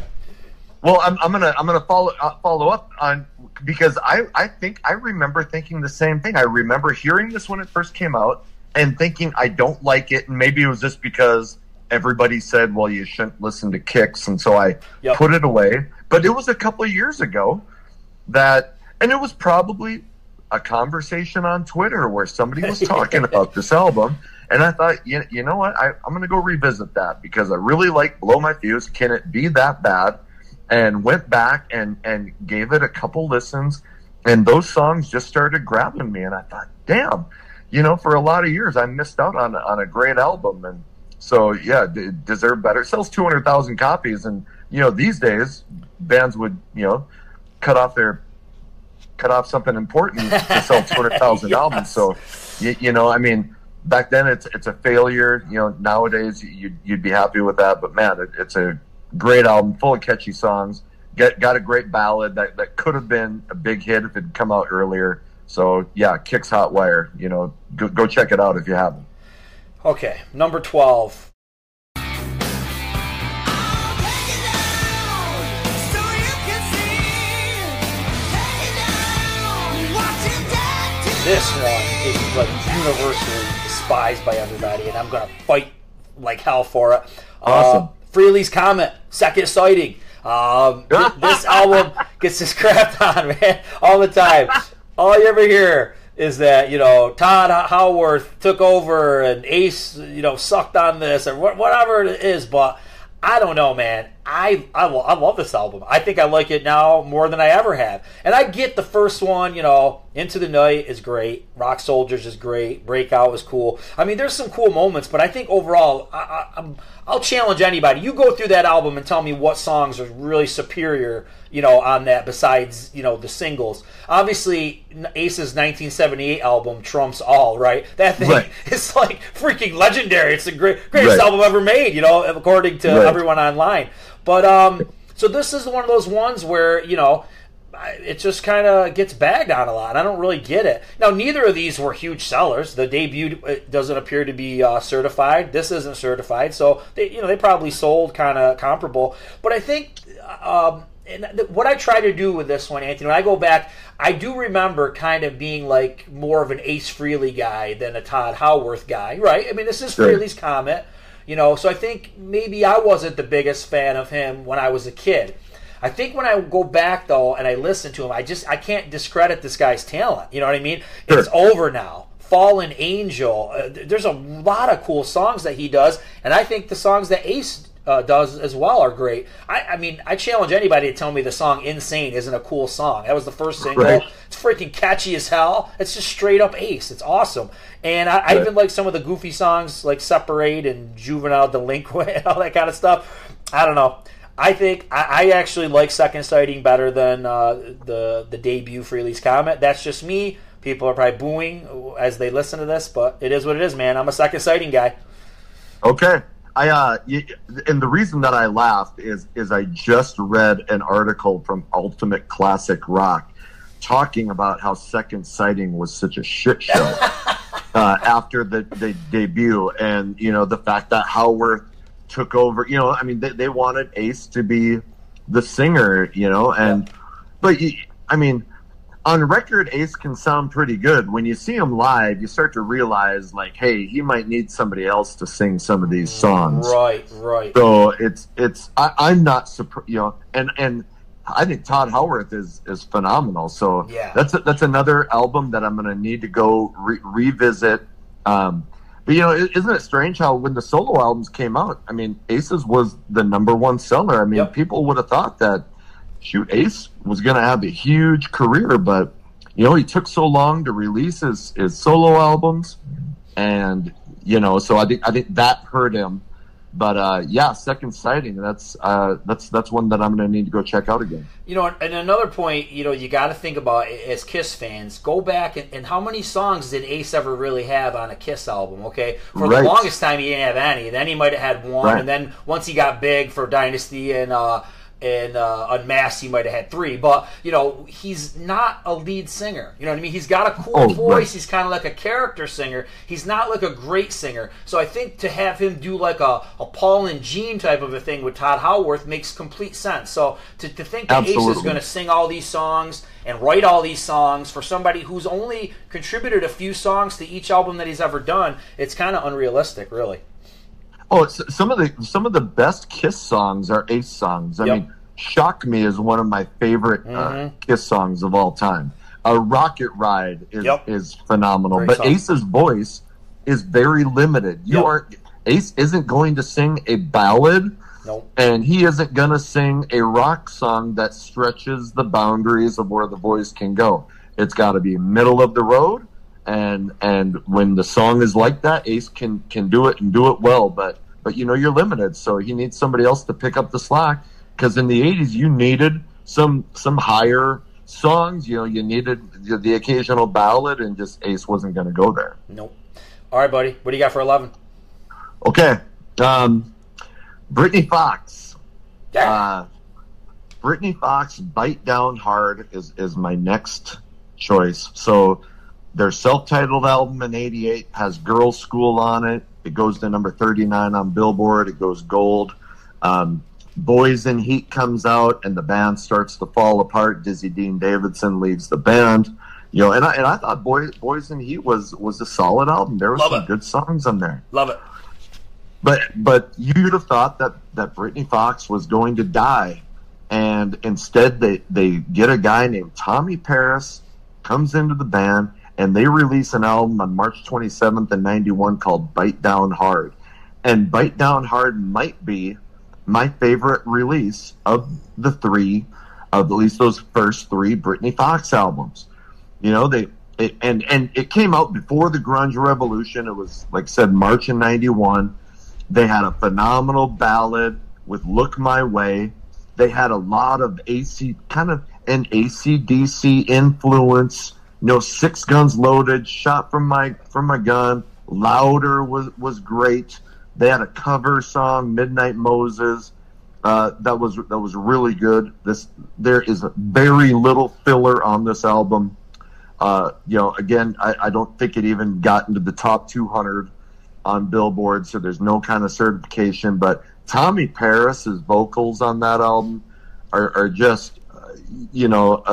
Well, I'm, I'm gonna I'm gonna follow uh, follow up on because I I think I remember thinking the same thing. I remember hearing this when it first came out and thinking I don't like it, and maybe it was just because everybody said, well, you shouldn't listen to Kix," and so I yep. put it away. But it was a couple of years ago that, and it was probably a conversation on Twitter where somebody was talking about this album. And I thought, you, you know what? I, I'm going to go revisit that because I really like Blow My Fuse. Can it be that bad? And went back and and gave it a couple listens and those songs just started grabbing me and i thought damn you know for a lot of years i missed out on on a great album and so yeah d- deserve better it sells 200000 copies and you know these days bands would you know cut off their cut off something important to sell 200000 yes. albums so you, you know i mean back then it's it's a failure you know nowadays you'd, you'd be happy with that but man it, it's a great album, full of catchy songs. Get, got a great ballad that, that could have been a big hit if it had come out earlier. So yeah, Kix Hot Wire. You know, go, go check it out if you haven't. Okay, number twelve. This one is like universally despised by everybody, and I'm gonna fight like hell for it. Awesome. Uh, Frehley's Comet, second sighting. Um, th- this album gets this crap on, man, all the time. All you ever hear is that you know Todd Howarth took over and Ace, you know, sucked on this or whatever it is. But I don't know, man. I, I, I love this album. I think I like it now more than I ever have. And I get the first one, you know, Into the Night is great, Rock Soldiers is great, Breakout was cool. I mean, there's some cool moments, but I think overall, I, I, I'll challenge anybody. You go through that album and tell me what songs are really superior, you know, on that besides, you know, the singles. Obviously, Ace's 1978 album trumps all, right? That thing right. is like freaking legendary. It's the great, greatest right. album ever made, you know, according to right. everyone online. But um, so this is one of those ones where you know it just kind of gets bagged on a lot. I don't really get it. Now, neither of these were huge sellers. The debut uh, doesn't appear to be uh, certified. This isn't certified, so they, you know, they probably sold kind of comparable. But I think, um, and what I try to do with this one, Anthony, when I go back, I do remember kind of being like more of an Ace Frehley guy than a Todd Howarth guy, right? I mean, this is sure. Frehley's Comet. You know, so I think maybe I wasn't the biggest fan of him when I was a kid. I think when I go back though and I listen to him, I just I can't discredit this guy's talent. You know what I mean? Sure. It's over now. Fallen Angel. Uh, there's a lot of cool songs that he does, and I think the songs that Ace uh, does as well are great. I, I, mean, I challenge anybody to tell me the song "Insane" isn't a cool song. That was the first single. Right. It's freaking catchy as hell. It's just straight up Ace. It's awesome. And I, I even like some of the goofy songs like "Separate" and "Juvenile Delinquent" and all that kind of stuff. I don't know. I think I, I actually like Second Sighting better than uh, the the debut Frehley's Comet. That's just me. People are probably booing as they listen to this, but it is what it is, man. I'm a Second Sighting guy. Okay. I uh, and the reason that I laughed is is I just read an article from Ultimate Classic Rock talking about how Second Sighting was such a shit show uh, after the, the debut, and you know the fact that Howarth took over. You know, I mean, they, they wanted Ace to be the singer, you know, and yeah. but I mean, on record, Ace can sound pretty good. When you see him live, you start to realize, like, hey, he might need somebody else to sing some of these songs. Right, right. So it's it's I, am not surprised, you know, and and I think Todd Howarth is is phenomenal. So yeah, that's a, that's another album that I'm going to need to go re- revisit. Um, but you know, isn't it strange how when the solo albums came out, I mean, Aces was the number one seller. I mean, yep. people would have thought that shoot, Ace was going to have a huge career, but you know, he took so long to release his, his solo albums, and you know, so I think I think that hurt him. But uh, yeah, second sighting. That's uh, that's that's one that I'm going to need to go check out again. You know, and another point, you know, you got to think about as Kiss fans. Go back and, and, how many songs did Ace ever really have on a Kiss album? Okay, for right. the longest time he didn't have any. Then he might have had one, right. and then once he got big for Dynasty and. Uh, and uh, Unmasked, he might have had three. But you know, he's not a lead singer. You know what I mean? He's got a cool oh, voice. Right. He's kind of like a character singer. He's not like a great singer. So I think to have him do like a, a Paul and Gene type of a thing with Todd Howarth makes complete sense. So to, to think that Absolutely. Ace is going to sing all these songs and write all these songs for somebody who's only contributed a few songs to each album that he's ever done, it's kind of unrealistic, really. Oh, some of the some of the best Kiss songs are Ace songs. I yep. mean, "Shock Me" is one of my favorite uh, mm-hmm. uh, Kiss songs of all time. A "Rocket Ride" is yep. is phenomenal, Great but song. Ace's voice is very limited. You yep. aren't Ace isn't going to sing a ballad, nope. and he isn't going to sing a rock song that stretches the boundaries of where the voice can go. It's got to be middle of the road and and when the song is like that, Ace can can do it and do it well. But but you know you're limited, so he needs somebody else to pick up the slack. Because in the '80s, you needed some some higher songs. You know, you needed the, the occasional ballad, and just Ace wasn't going to go there. Nope. All right, buddy. What do you got for eleven? Okay, um, Britny Fox. Yeah. Uh, Britny Fox, "Bite Down Hard" is is my next choice. So their self-titled album in '88 has "Girls School" on it. It goes to number 39 on Billboard. It goes gold. Um, Boys in Heat comes out, and the band starts to fall apart. Dizzy Dean Davidson leaves the band. You know, and I and I thought Boys Boys in Heat was was a solid album. There were Love some it. good songs on there. Love it. But but you'd have thought that that Britny Fox was going to die, and instead they they get a guy named Tommy Paris comes into the band and they release an album on March 27th in 91 called Bite Down Hard. And Bite Down Hard might be my favorite release of the three, of at least those first three Britny Fox albums. You know, they it, and and it came out before the grunge revolution. It was like I said, March in '91. They had a phenomenal ballad with "Look My Way." They had a lot of AC kind of an ACDC influence. You know, Six Guns Loaded, shot from my from my gun. Louder was was great. They had a cover song, Midnight Moses. Uh, that was that was really good. This there is very little filler on this album. Uh, you know, again, I, I, don't think it even got into the top 200 on Billboard, so there's no kind of certification. But Tommy Paris's vocals on that album are, are just, uh, you know,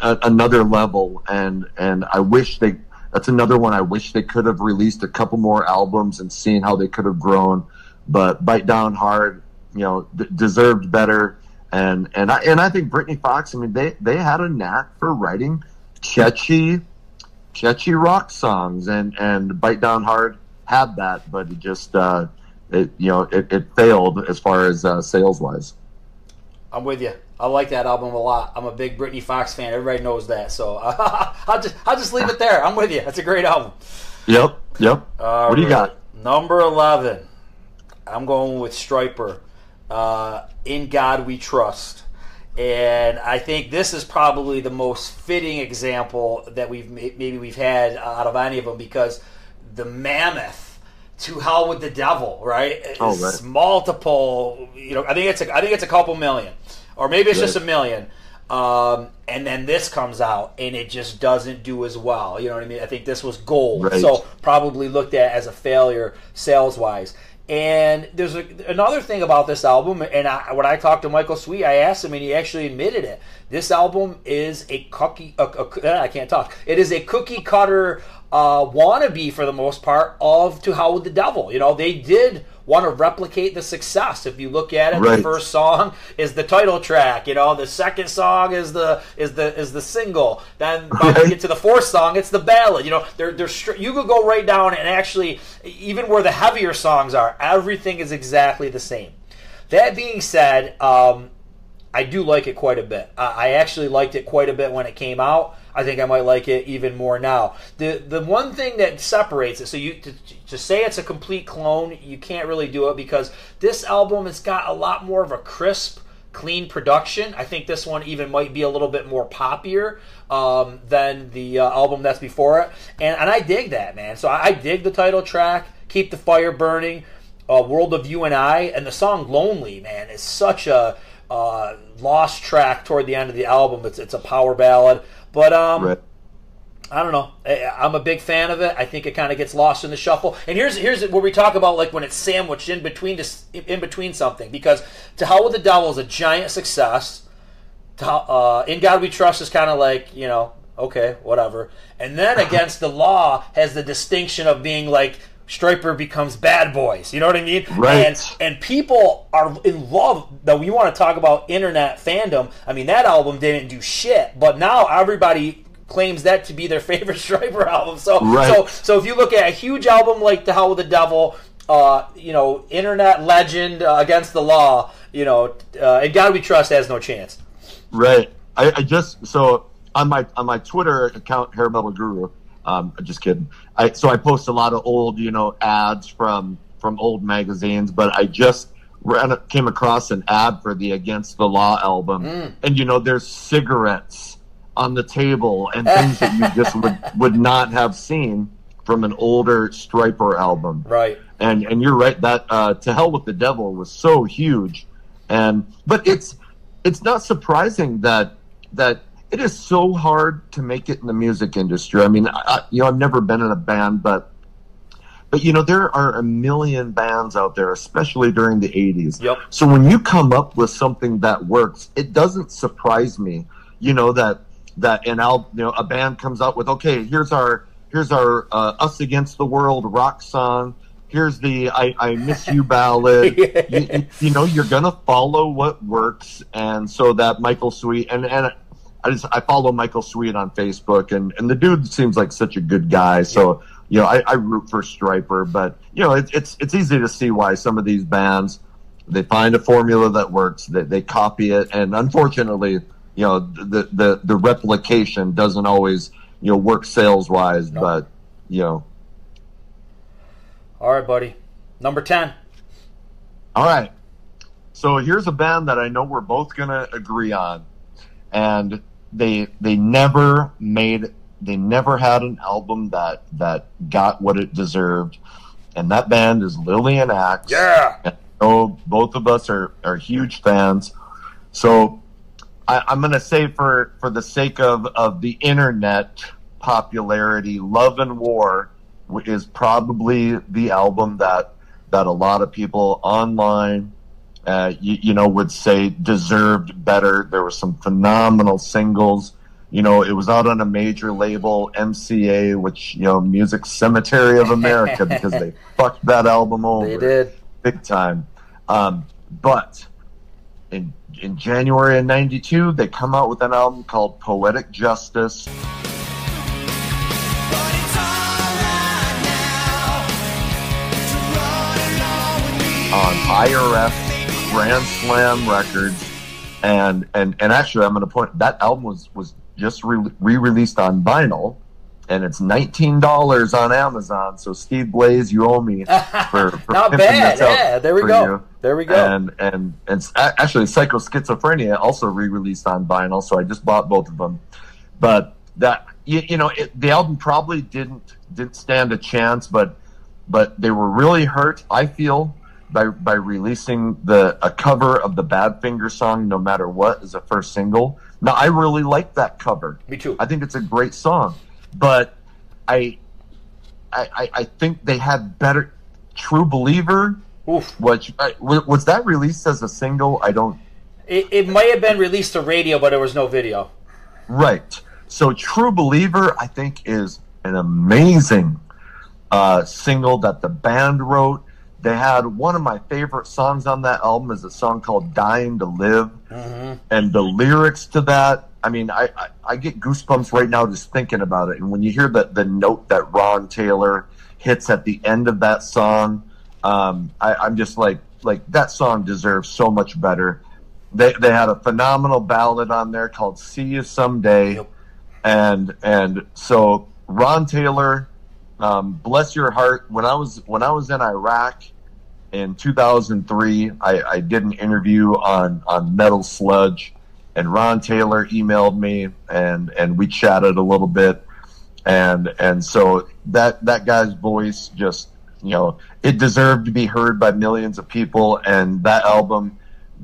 a, another level. And and I wish they. That's another one I wish they could have released a couple more albums and seen how they could have grown. But Bite Down Hard, you know, d- deserved better. And and I and I think Britny Fox. I mean, they they had a knack for writing catchy, catchy rock songs, and and Bite Down Hard had that, but it just uh, it you know it, it failed as far as uh, sales wise. I'm with you. I like that album a lot. I'm a big Britny Fox fan. Everybody knows that. So I'll just I'll just leave it there. I'm with you. That's a great album. Yep. Yep. Uh, what do you got? Number eleven. I'm going with Stryper. Uh, In God We Trust. And I think this is probably the most fitting example that we've maybe we've had out of any of them because the mammoth to hell with the devil, right? Oh, right. multiple. You know, I think it's a, I think it's a couple million, or maybe it's just a million. Um, and then this comes out and it just doesn't do as well. You know what I mean? I think this was gold, right. so probably looked at as a failure sales wise. And there's a, another thing about this album, and I, when I talked to Michael Sweet, I asked him, and he actually admitted it. This album is a cookie. A, a, I can't talk. It is a cookie cutter uh, wannabe for the most part of To Hell with the Devil. You know, they did want to replicate the success. If you look at it, right. the first song is the title track. You know, the second song is the is the is the single. Then by right. you get to the fourth song, it's the ballad. You know, they're, they're you could go right down and actually even where the heavier songs are, everything is exactly the same. That being said, um, I do like it quite a bit. I actually liked it quite a bit when it came out. I think I might like it even more now. The the one thing that separates it, so you to, to say it's a complete clone, you can't really do it because this album has got a lot more of a crisp, clean production. I think this one even might be a little bit more poppier um, than the uh, album that's before it, and and I dig that man. So I, I dig the title track, "Keep the Fire Burning," uh, "World of You and I," and the song "Lonely." Man, is such a uh, lost track toward the end of the album. It's it's a power ballad. But um, right. I don't know. I'm a big fan of it. I think it kind of gets lost in the shuffle. And here's here's where we talk about like when it's sandwiched in between in between something because to hell with the devil is a giant success. To, uh, in God We Trust is kind of like you know okay whatever. And then against the law has the distinction of being like Stryper becomes bad boys. You know what I mean? Right. And and people are in love. Though we want to talk about internet fandom. I mean, that album didn't do shit, but now everybody claims that to be their favorite Stryper album. So right. so so if you look at a huge album like The Hell with the Devil, uh, you know, internet legend uh, against the law, you know, uh, and God We Trust has no chance. Right. I, I just so on my on my Twitter account, Hair Metal Guru. Um, just kidding. I, so I post a lot of old, you know, ads from from old magazines, but I just ran, came across an ad for the Against the Law album, mm. and you know, there's cigarettes on the table and things that you just would would not have seen from an older Stryper album. Right. And and you're right that uh, To Hell with the Devil was so huge, and but it's it's not surprising that that it is so hard to make it in the music industry. I mean, I, you know, I've never been in a band, but but you know, there are a million bands out there, especially during the '80s. Yep. So when you come up with something that works, it doesn't surprise me. You know that that an al- you know a band comes out with okay, here's our here's our uh, us against the world rock song. Here's the I, I miss you ballad. you, you, you know, you're gonna follow what works, and so that Michael Sweet and and I just I follow Michael Sweet on Facebook, and and the dude seems like such a good guy. So you know, I, I root for Stryper, but you know, it, it's it's easy to see why some of these bands they find a formula that works, they, they copy it, and unfortunately, you know, the the the replication doesn't always you know work sales wise, but you know. All right, buddy. Number ten. All right. So here's a band that I know we're both gonna agree on, and they they never made they never had an album that that got what it deserved, and that band is Lillian Axe. Yeah. And both of us are are huge fans, so I, I'm gonna say for for the sake of of the internet popularity, Love and War is probably the album that that a lot of people online uh, you, you, know, would say deserved better. There were some phenomenal singles. You know, it was out on a major label, MCA, which, you know, Music Cemetery of America, because they fucked that album over. They did. Big time. Um, but in, in January of 92, they come out with an album called Poetic Justice. on IRS Grand Slam Records, and and and actually, I'm going to point that album was was just re released on vinyl, and it's nineteen dollars on Amazon. So Steve Blaze, you owe me for, for not bad. Yeah, there we go. You. There we go. And and and actually, Psycho Schizophrenia also re released on vinyl, so I just bought both of them. But that you, you know, it, the album probably didn't didn't stand a chance, but but they were really hurt. I feel by by releasing the a cover of the Badfinger song "No Matter What" as a first single. Now I really like that cover. Me too. I think it's a great song, but I I, I think they had better. True Believer, Oof. which was that released as a single? I don't. It, it might have been released to radio, but there was no video. Right. So True Believer, I think, is an amazing uh, single that the band wrote they had one of my favorite songs on that album is a song called "Dying to Live," mm-hmm. and the lyrics to that. I mean, I, I, I get goosebumps right now just thinking about it. And when you hear the the note that Ron Taylor hits at the end of that song, um, I, I'm just like like that song deserves so much better. They they had a phenomenal ballad on there called "See You Someday," yep. and and so Ron Taylor um, bless your heart. When I was when I was in Iraq in 2003, I, I did an interview on on Metal Sludge, and Ron Taylor emailed me, and and we chatted a little bit, and and so that that guy's voice just you know it deserved to be heard by millions of people, and that album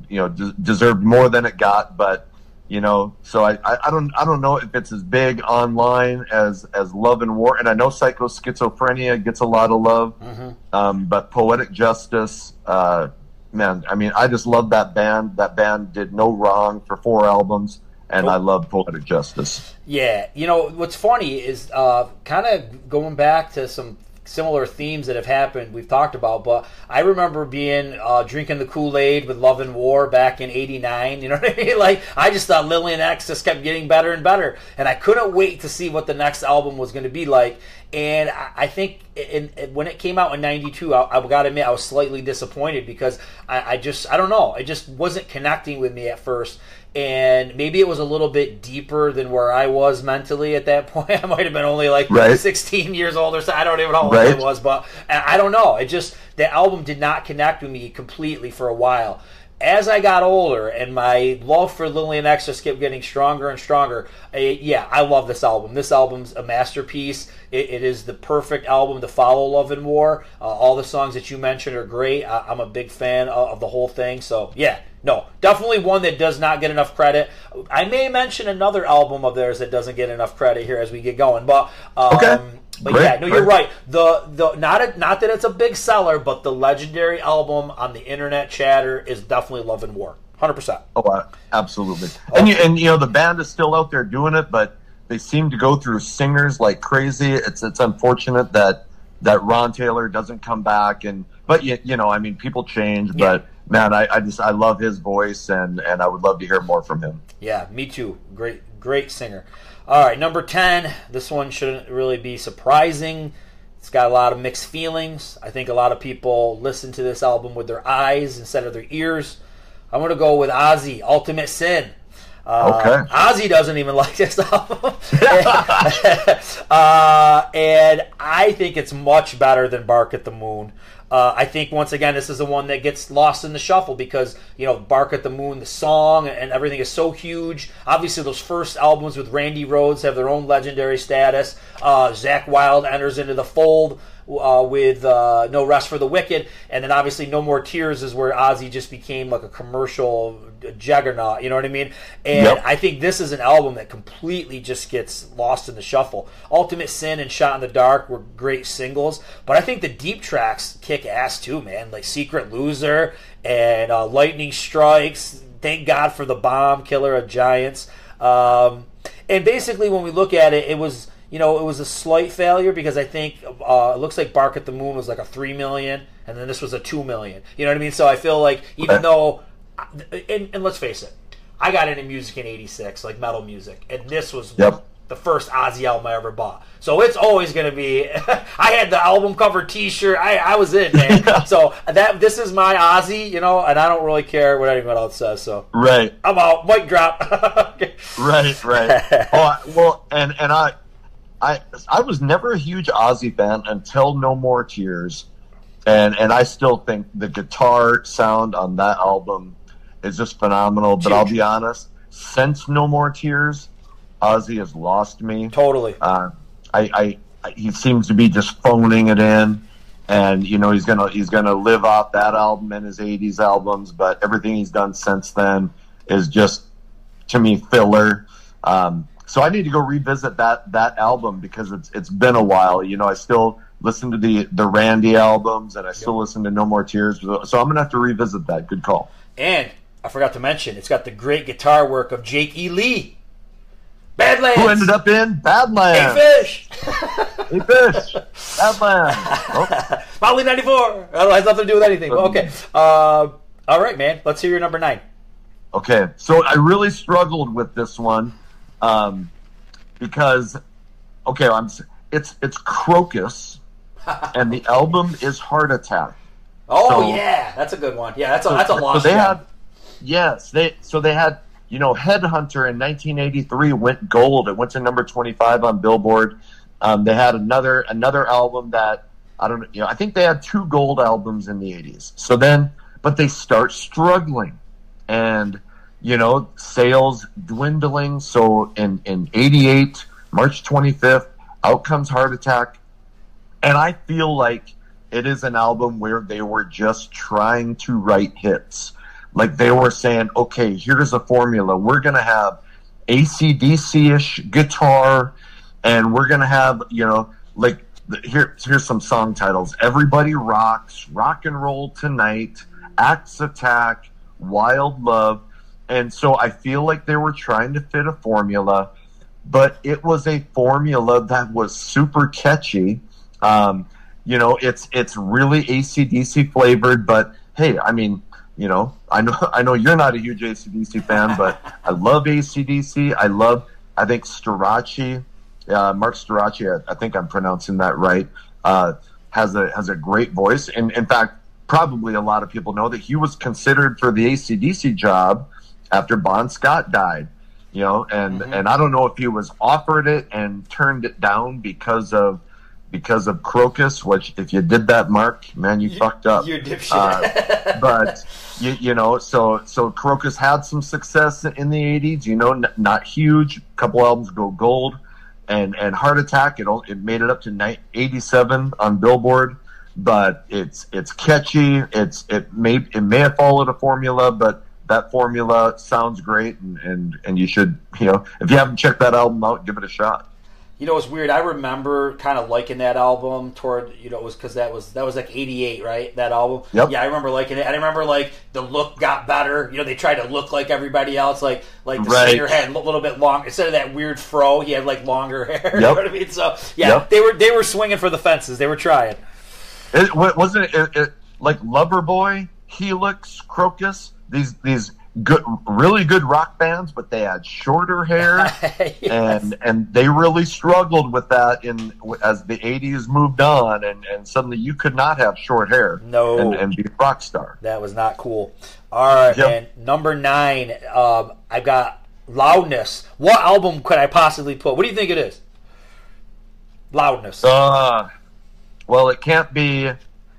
you know de- deserved more than it got, but you know so I, I, don't i don't know if it's as big online as as love and war and i know psycho schizophrenia gets a lot of love mm-hmm. um, but poetic justice uh, man i mean i just love that band that band did no wrong for four albums and I love Poetic Justice. Yeah, you know what's funny is uh, kind of going back to some similar themes that have happened we've talked about but i remember being uh, drinking the kool-aid with love and war back in 89 you know what i mean? Like i just thought Lillian Axe just kept getting better and better and i couldn't wait to see what the next album was going to be like and I, think in, in, when it came out in 92 I, I gotta admit i was slightly disappointed because I, I just i don't know it just wasn't connecting with me at first and maybe it was a little bit deeper than where I was mentally at that point. I might have been only like right. 16 years old or so. I don't even know how old right. I was, but I don't know. It just the album did not connect with me completely for a while. As I got older and my love for Lillian just kept getting stronger and stronger, I, yeah, I love this album. This album's a masterpiece. It, it is the perfect album to follow Love and War. Uh, all the songs that you mentioned are great. I, am a big fan of, of the whole thing. So, yeah, no, definitely one that does not get enough credit. I may mention another album of theirs that doesn't get enough credit here as we get going, but um, okay. But great, yeah, no, you're right. The the not a, not that it's a big seller, but the legendary album on the internet chatter is definitely Love and War, hundred percent. Oh, absolutely. Okay. And you and you know the band is still out there doing it, but they seem to go through singers like crazy. It's it's unfortunate that that Ron Taylor doesn't come back, and but you, you know, I mean, people change, yeah. but man, I, I just I love his voice, and and I would love to hear more from him. Yeah, me too. Great, great singer. All right, number ten. This one shouldn't really be surprising It's got a lot of mixed feelings. I think a lot of people listen to this album with their eyes instead of their ears. I'm going to go with Ozzy, Ultimate Sin. Uh, okay. Ozzy doesn't even like this album. uh, and I think it's much better than Bark at the Moon. Uh, I think once again this is the one that gets lost in the shuffle because you know Bark at the Moon, the song and everything is so huge. Obviously, those first albums with Randy Rhoads have their own legendary status. Uh, Zakk Wylde enters into the fold uh, with uh, No Rest for the Wicked, and then obviously No More Tears is where Ozzy just became like a commercial juggernaut. You know what I mean? And yep. I think this is an album that completely just gets lost in the shuffle. Ultimate Sin and Shot in the Dark were great singles, but I think the deep tracks kick ass too, man. Like Secret Loser and uh, Lightning Strikes. Thank God for the bomb, Killer of Giants. Um, and basically, when we look at it, it was you know, it was a slight failure because I think uh, it looks like Bark at the Moon was like a three million, and then this was a two million. You know what I mean? So I feel like even though, and, and, let's face it, I got into music in '86, like metal music, and this was yep. the first Ozzy album I ever bought. So it's always going to be. I had the album cover T-shirt. I, I was in man. so that this is my Ozzy, you know, and I don't really care what anyone else says. So right, I'm out. Mic drop. right, right. Oh, well, and and I I I was never a huge Ozzy fan until No More Tears, and and I still think the guitar sound on that album is just phenomenal. But I'll be honest, since No More Tears, Ozzy has lost me totally. Uh, I, I he seems to be just phoning it in, and you know he's gonna he's gonna live off that album and his '80s albums, but everything he's done since then is just to me filler. Um, so I need to go revisit that that album because it's it's been a while. You know, I still listen to the the Randy albums and I still yep. listen to No More Tears. So I'm gonna have to revisit that. Good call. And I forgot to mention, it's got the great guitar work of Jake E. Lee. Badlands. Who ended up in Badlands? Hey Fish. hey Fish. Badlands. Oh. Motley 94. That has nothing to do with anything. okay. Uh, all right, man. Let's hear your number nine. Okay. So I really struggled with this one um, because okay, I'm it's it's Krokus, and the album is Heart Attack. Oh so, yeah, that's a good one. Yeah, that's a that's a lost. So they had yes, they so they had you know Headhunter in 1983 went gold. It went to number 25 on Billboard. Um, they had another another album that I don't you know I think they had two gold albums in the 80s. So then, but they start struggling, and you know, sales dwindling. So in, in 88, March 25th, out comes Heart Attack. And I feel like it is an album where they were just trying to write hits. Like they were saying, okay, here's a formula. We're going to have ACDC ish guitar, and we're going to have, you know, like, here, here's some song titles Everybody Rocks, Rock and Roll Tonight, Axe Attack, Wild Love. And so I feel like they were trying to fit a formula, but it was a formula that was super catchy. Um, you know, it's it's really ACDC flavored, but hey, I mean, you know, I know I know you're not a huge ACDC fan, but I love ACDC. I love I think Storace, uh, Marc Storace, I, I, think I'm pronouncing that right, uh, has a has a great voice. And in fact, probably a lot of people know that he was considered for the ACDC job after Bon Scott died, you know, and mm-hmm. and I don't know if he was offered it and turned it down because of because of Krokus, which if you did that, Marc, man, you, you fucked up. You dipshit. Uh, but you, you know, so so Krokus had some success in the '80s. You know, n- not huge. A couple albums go gold, and and Heart Attack it it made it up to '87 on Billboard. But it's it's catchy. It's it may it may have followed a formula, but that formula sounds great, and, and and you should you know if you haven't checked that album out, give it a shot. You know, it's weird. I remember kind of liking that album toward you know it was because that was that was like '88, right? That album. Yep. Yeah, I remember liking it. I remember like the look got better. You know, they tried to look like everybody else. Like like the right. singer had a little bit long instead of that weird fro. He had like longer hair. Yep. you know what I mean? So yeah, yep. they were they were swinging for the fences. They were trying. It wasn't it, it like Loverboy, Helix, Krokus. these these good, really good rock bands, but they had shorter hair, yes. and and they really struggled with that in as the '80s moved on, and and suddenly you could not have short hair, no, and, and be a rock star. That was not cool. All right, yep. and number nine, um, I've got Loudness. What album could I possibly put? What do you think it is? Loudness. Uh, well, it can't be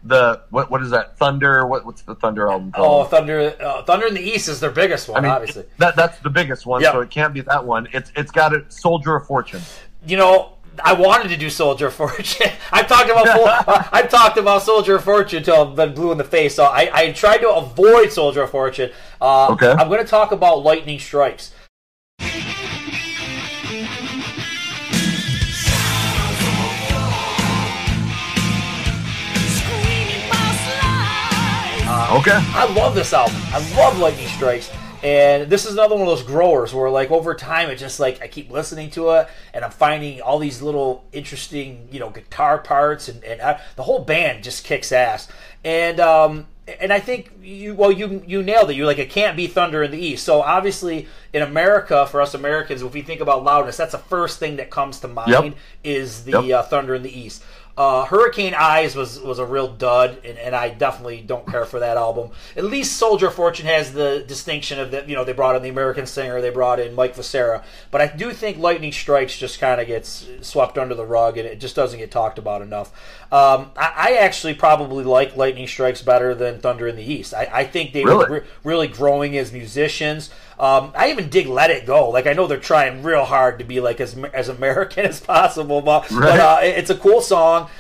the what what is that thunder what what's the thunder album called? oh thunder uh, thunder in the east is their biggest one I mean, obviously that that's the biggest one yep. so it can't be that one it's it's got a soldier of fortune you know I wanted to do Soldier of Fortune. I've talked about I've talked about Soldier of Fortune until I've been blue in the face. So I, I tried to avoid Soldier of Fortune. Uh, okay. I'm going to talk about Lightning Strikes. Okay. I love this album. I love Lightning Strikes. And this is another one of those growers where, like, over time, it just like I keep listening to it, and I'm finding all these little interesting, you know, guitar parts, and, and I, the whole band just kicks ass. And um, and I think you well you you nailed it. You're like it can't be Thunder in the East. So obviously in America, for us Americans, if we think about loudness, that's the first thing that comes to mind yep. is the yep. uh, Thunder in the East. Uh, Hurricane Eyes was was a real dud, and, and I definitely don't care for that album. At least Soldier of Fortune has the distinction of that you know they brought in the American singer, they brought in Mike Vescera, but I do think Lightning Strikes just kind of gets swept under the rug, and it just doesn't get talked about enough. Um, I, I, actually probably like Lightning Strikes better than Thunder in the East. I, I think they really? were re- really growing as musicians. Um, I even dig Let It Go. Like I know they're trying real hard to be like as as American as possible, but, right. but uh, it's a cool song.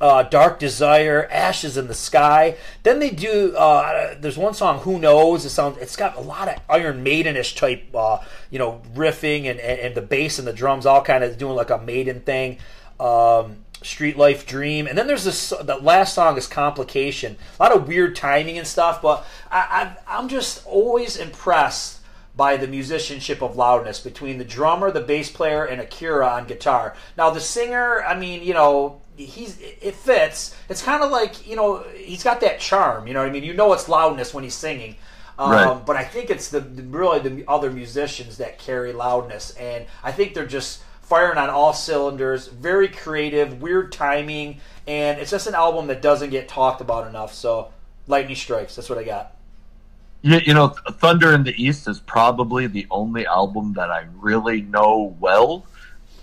Uh, Dark Desire, Ashes in the Sky. Then they do. Uh, there's one song, Who Knows. It sounds. It's got a lot of Iron Maidenish type, uh, you know, riffing and, and, and the bass and the drums all kind of doing like a Maiden thing. Um, Street Life Dream, and then there's this. The last song is Complication. A lot of weird timing and stuff, but I, I I'm just always impressed by the musicianship of loudness between the drummer, the bass player, and Akira on guitar. Now the singer, I mean, you know, he's it fits. It's kind of like you know he's got that charm. You know what I mean? You know it's loudness when he's singing. Um, right. But I think it's the, the really the other musicians that carry loudness, and I think they're just firing on all cylinders. Very creative, weird timing, and it's just an album that doesn't get talked about enough. So, lightning strikes. That's what I got. You, you know, Thunder in the East is probably the only album that I really know well.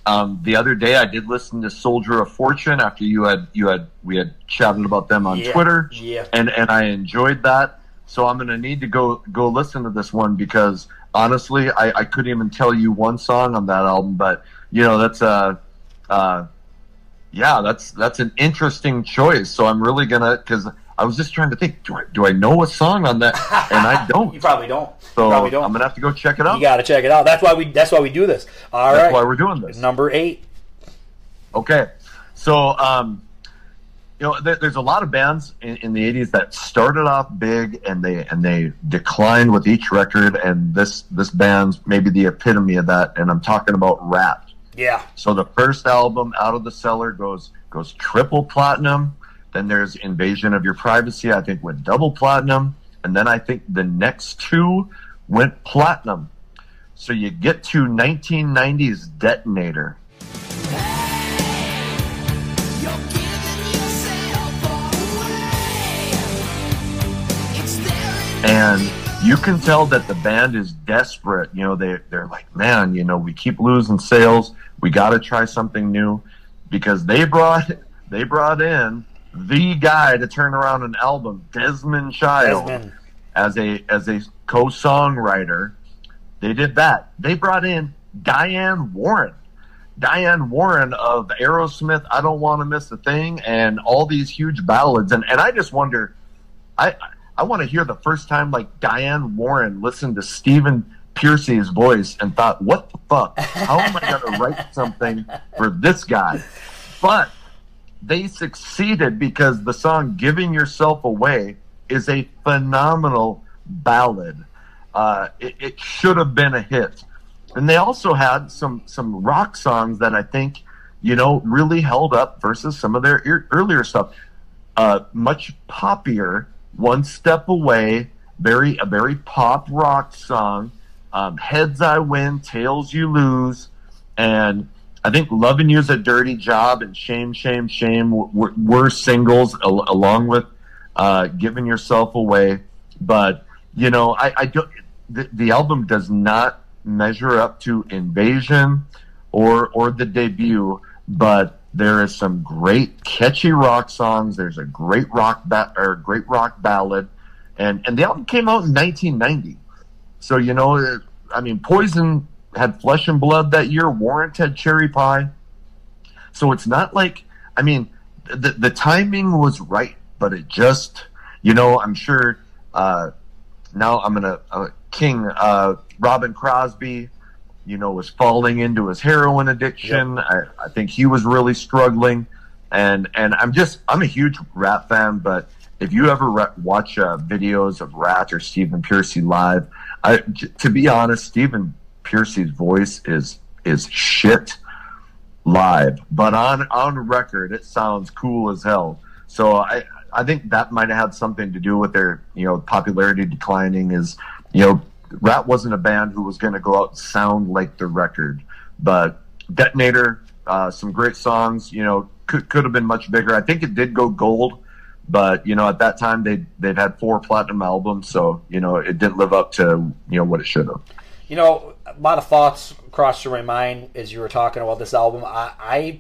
Um, the other day, I did listen to Soldier of Fortune after you had you had we had chatted about them on yeah, Twitter, yeah. and and I enjoyed that. So I'm going to need to go go listen to this one because honestly, I, I couldn't even tell you one song on that album. But you know, that's a uh, yeah, that's that's an interesting choice. So I'm really gonna because I was just trying to think, do I, do I know a song on that? And I don't. you probably don't. So probably don't. I'm gonna have to go check it out. You got to check it out. That's why we. That's why we do this. All that's right. why we're doing this. Number eight. Okay, so um, you know, there, there's a lot of bands in, in, the '80s that started off big and they and they declined with each record, and this this band's maybe the epitome of that. And I'm talking about Ratt. Yeah. So the first album, Out of the Cellar, goes goes triple platinum then there's Invasion of Your Privacy, I think went double platinum. And then I think the next two went platinum. So you get to 1990s Detonator. And you can tell that the band is desperate. You know, they, they're like, man, you know, we keep losing sales. We got to try something new because they brought, they brought in the guy to turn around an album, Desmond Child, Desmond. as a as a co-songwriter. They did that. They brought in Diane Warren. Diane Warren of Aerosmith, I Don't Want to Miss a Thing, and all these huge ballads. And, and I just wonder, I I want to hear the first time like Diane Warren listened to Stephen Pearcy's voice and thought, what the fuck? How am I going to write something for this guy? But they succeeded because the song "Giving Yourself Away" is a phenomenal ballad. Uh, it, it should have been a hit, and they also had some some rock songs that I think you know really held up versus some of their earlier stuff. Uh, much poppier, "One Step Away," very a very pop rock song. Um, Heads I win, tails you lose, and I think "Loving You" is a dirty job, and "Shame, Shame, Shame" were, were singles al- along with uh, "Giving Yourself Away." But you know, I, I don't. The, the album does not measure up to Invasion or or the debut, but there is some great catchy rock songs. There's a great rock ba- or great rock ballad, and and the album came out in 1990. So you know, I mean, Poison had Flesh and Blood that year. Warrant had Cherry Pie. So it's not like I mean, the the timing was right, but it just you know, I'm sure. Uh, now I'm gonna uh, King uh, Robin Crosby you know, was falling into his heroin addiction. Yep. I, I think he was really struggling. And, and I'm just, I'm a huge Ratt fan, but if you ever re- watch uh, videos of Ratt or Stephen Pearcy live, I, to be honest, Stephen Pearcy's voice is, is shit live, but on, on record, it sounds cool as hell. So I, I think that might have had something to do with their, you know, popularity declining is, you know, Ratt wasn't a band who was going to go out and sound like the record, but Detonator, uh, some great songs. You know, could could have been much bigger. I think it did go gold, but you know, at that time they they've had four platinum albums, so you know, it didn't live up to you know what it should have. You know, a lot of thoughts crossed through my mind as you were talking about this album. I I,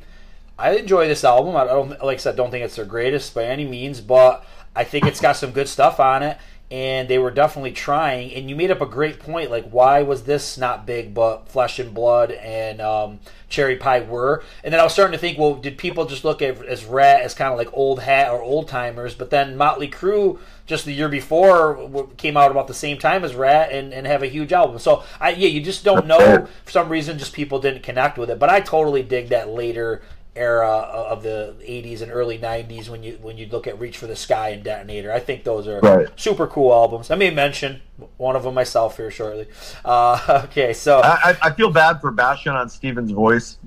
I enjoy this album. I don't like I said, don't think it's their greatest by any means, but I think it's got some good stuff on it and they were definitely trying. And you made up a great point, like why was this not big, but Flesh and Blood and um, Cherry Pie were? And then I was starting to think, well, did people just look at as Ratt as kind of like old hat or old timers? But then Motley Crue just the year before came out about the same time as Ratt and, and have a huge album. So I yeah, you just don't know for some reason, just people didn't connect with it. But I totally dig that later era of the 80s and early 90s when you when you look at Reach for the Sky and Detonator. I think those are right. super cool albums. I may mention one of them myself here shortly. Uh, okay, so I, I, feel bad for bashing on Stephen's voice.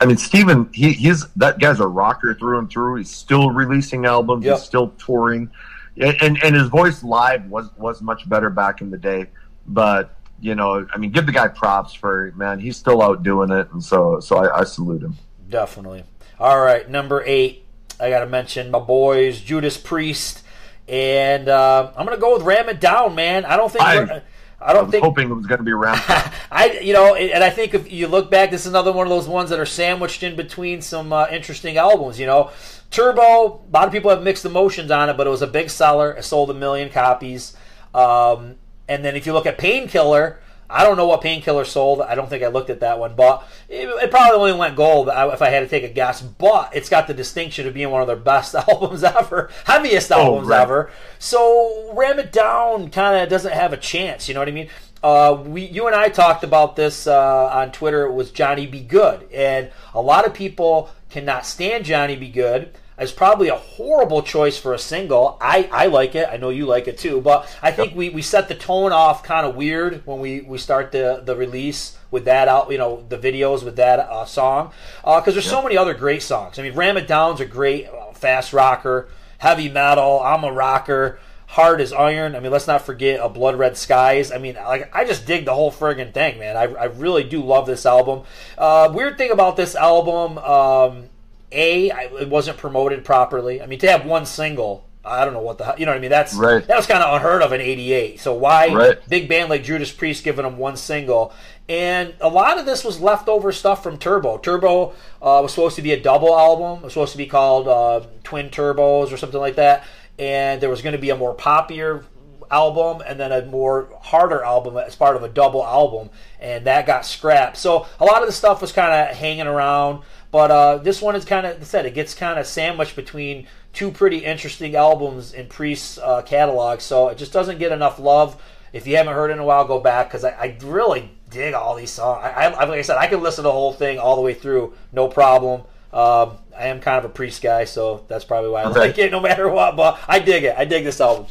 I mean, Steven, he, he's that guy's a rocker through and through. He's still releasing albums. Yep. He's still touring, and and his voice live was was much better back in the day. But you know, I mean, give the guy props for man. He's still out doing it, and so so I, I salute him. Definitely. All right, number eight. I got to mention my boys, Judas Priest, and uh, I'm going to go with Ram It Down, man. I don't think. I, I don't I think hoping it was going to be Ram. I, you know, and I think if you look back, this is another one of those ones that are sandwiched in between some uh, interesting albums. You know, Turbo. A lot of people have mixed emotions on it, but it was a big seller. It sold a million copies. Um, and then if you look at Painkiller I don't know what painkiller sold. I don't think I looked at that one, but it, it probably only went gold if I had to take a guess. But it's got the distinction of being one of their best albums ever, heaviest albums oh, right. ever. So Ram It Down kind of doesn't have a chance. You know what I mean? Uh, we, you and I talked about this uh, on Twitter. It was Johnny B. Goode, and a lot of people cannot stand Johnny B. Goode is probably a horrible choice for a single. I, I like it. I know you like it too. But I think we, we set the tone off kind of weird when we, we start the, the release with that out, you know, the videos with that uh, song. Because uh, there's so many other great songs. I mean, Ram It Down's a great uh, fast rocker, heavy metal, I'm a rocker. Hard as iron. I mean, let's not forget a Blood Red Skies. I mean, like I just dig the whole friggin' thing, man. I, I really do love this album. Uh, weird thing about this album, um, a, it wasn't promoted properly. I mean, to have one single, I don't know what the you know what I mean. That's right. that was kind of unheard of in '88. So why right. big band like Judas Priest giving them one single? And a lot of this was leftover stuff from Turbo. Turbo uh, was supposed to be a double album. It was supposed to be called uh, Twin Turbos or something like that. And there was going to be a more popular album and then a more harder album as part of a double album, and that got scrapped. So a lot of the stuff was kind of hanging around. But uh, this one is kind of said it gets kind of sandwiched between two pretty interesting albums in Priest's uh, catalog, so it just doesn't get enough love. If you haven't heard it in a while, go back because I, I, really dig all these songs. I, I, like I said, I can listen to the whole thing all the way through, no problem. Um, I am kind of a Priest guy, so that's probably why I okay. like it no matter what. But I dig it. I dig this album.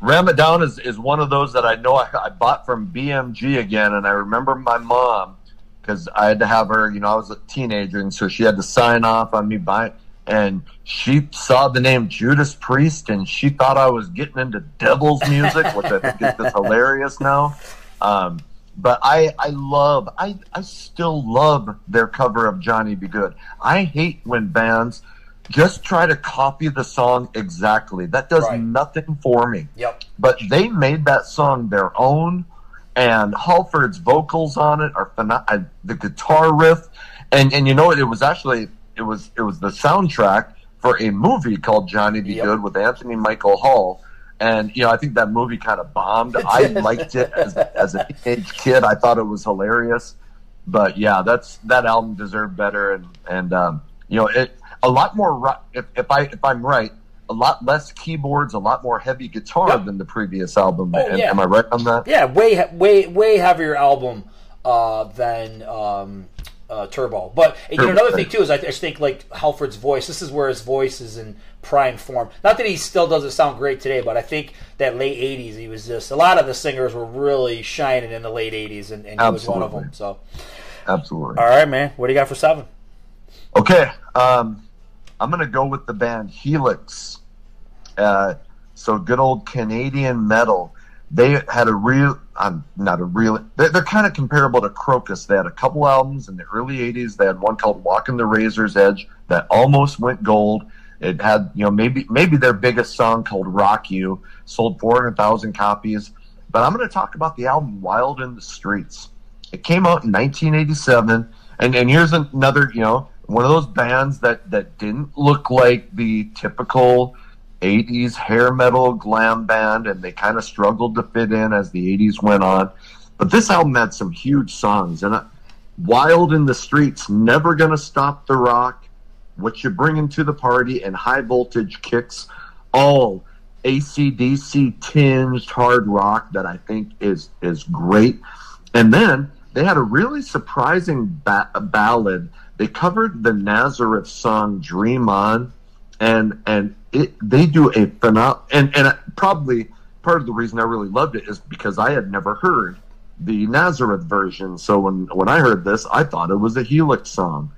Ram It Down is, is one of those that I know I, I bought from BMG again, and I remember my mom because I had to have her. You know, I was a teenager, and so she had to sign off on me buying. and she saw the name Judas Priest and she thought I was getting into devil's music, which I think is hilarious now. Um, but I, I love, I, I still love their cover of Johnny B. Goode. I hate when bands just try to copy the song exactly. That does right. nothing for me. Yep. But they made that song their own, and Halford's vocals on it are phenomenal. The guitar riff, and and you know what? It was actually it was it was the soundtrack for a movie called Johnny Be yep. Good with Anthony Michael Hall. And you know, I think that movie kind of bombed. I liked it as, as a teenage kid. I thought it was hilarious. But yeah, that's that album deserved better. And and um, you know, it a lot more. If, if I if I'm right, a lot less keyboards, a lot more heavy guitar yep. than the previous album. Oh, am, yeah. am, I right on that? Yeah, way way way heavier album uh, than um, uh, Turbo. But you know, another thing too is I, I think like Halford's voice. This is where his voice is in prime form. Not that he still doesn't sound great today, but I think that late '80s he was just a lot of the singers were really shining in the late '80s, and, and he was one of them. So, absolutely. All right, man. What do you got for seven? Okay, um, I'm gonna go with the band Helix. Uh, so good old Canadian metal they had a real I'm not a real they're, they're kind of comparable to Krokus. They had a couple albums in the early 80s. They had one called Walking the Razor's Edge that almost went gold. It had, you know, maybe maybe their biggest song called Rock You sold 400,000 copies. But I'm going to talk about the album Wild in the Streets. It came out in 1987 and and here's another, you know, one of those bands that that didn't look like the typical 80s hair metal glam band, and they kind of struggled to fit in as the 80s went on. But this album had some huge songs, and Wild in the Streets, Never Gonna Stop the Rock, What You Bringing to the Party, and High Voltage Kicks, all ACDC tinged hard rock that I think is is great. And then they had a really surprising ba- ballad. They covered the Nazareth song "Dream On," and and it, they do a phenomenal and and probably part of the reason I really loved it is because I had never heard the Nazareth version. So when when I heard this, I thought it was a Helix song,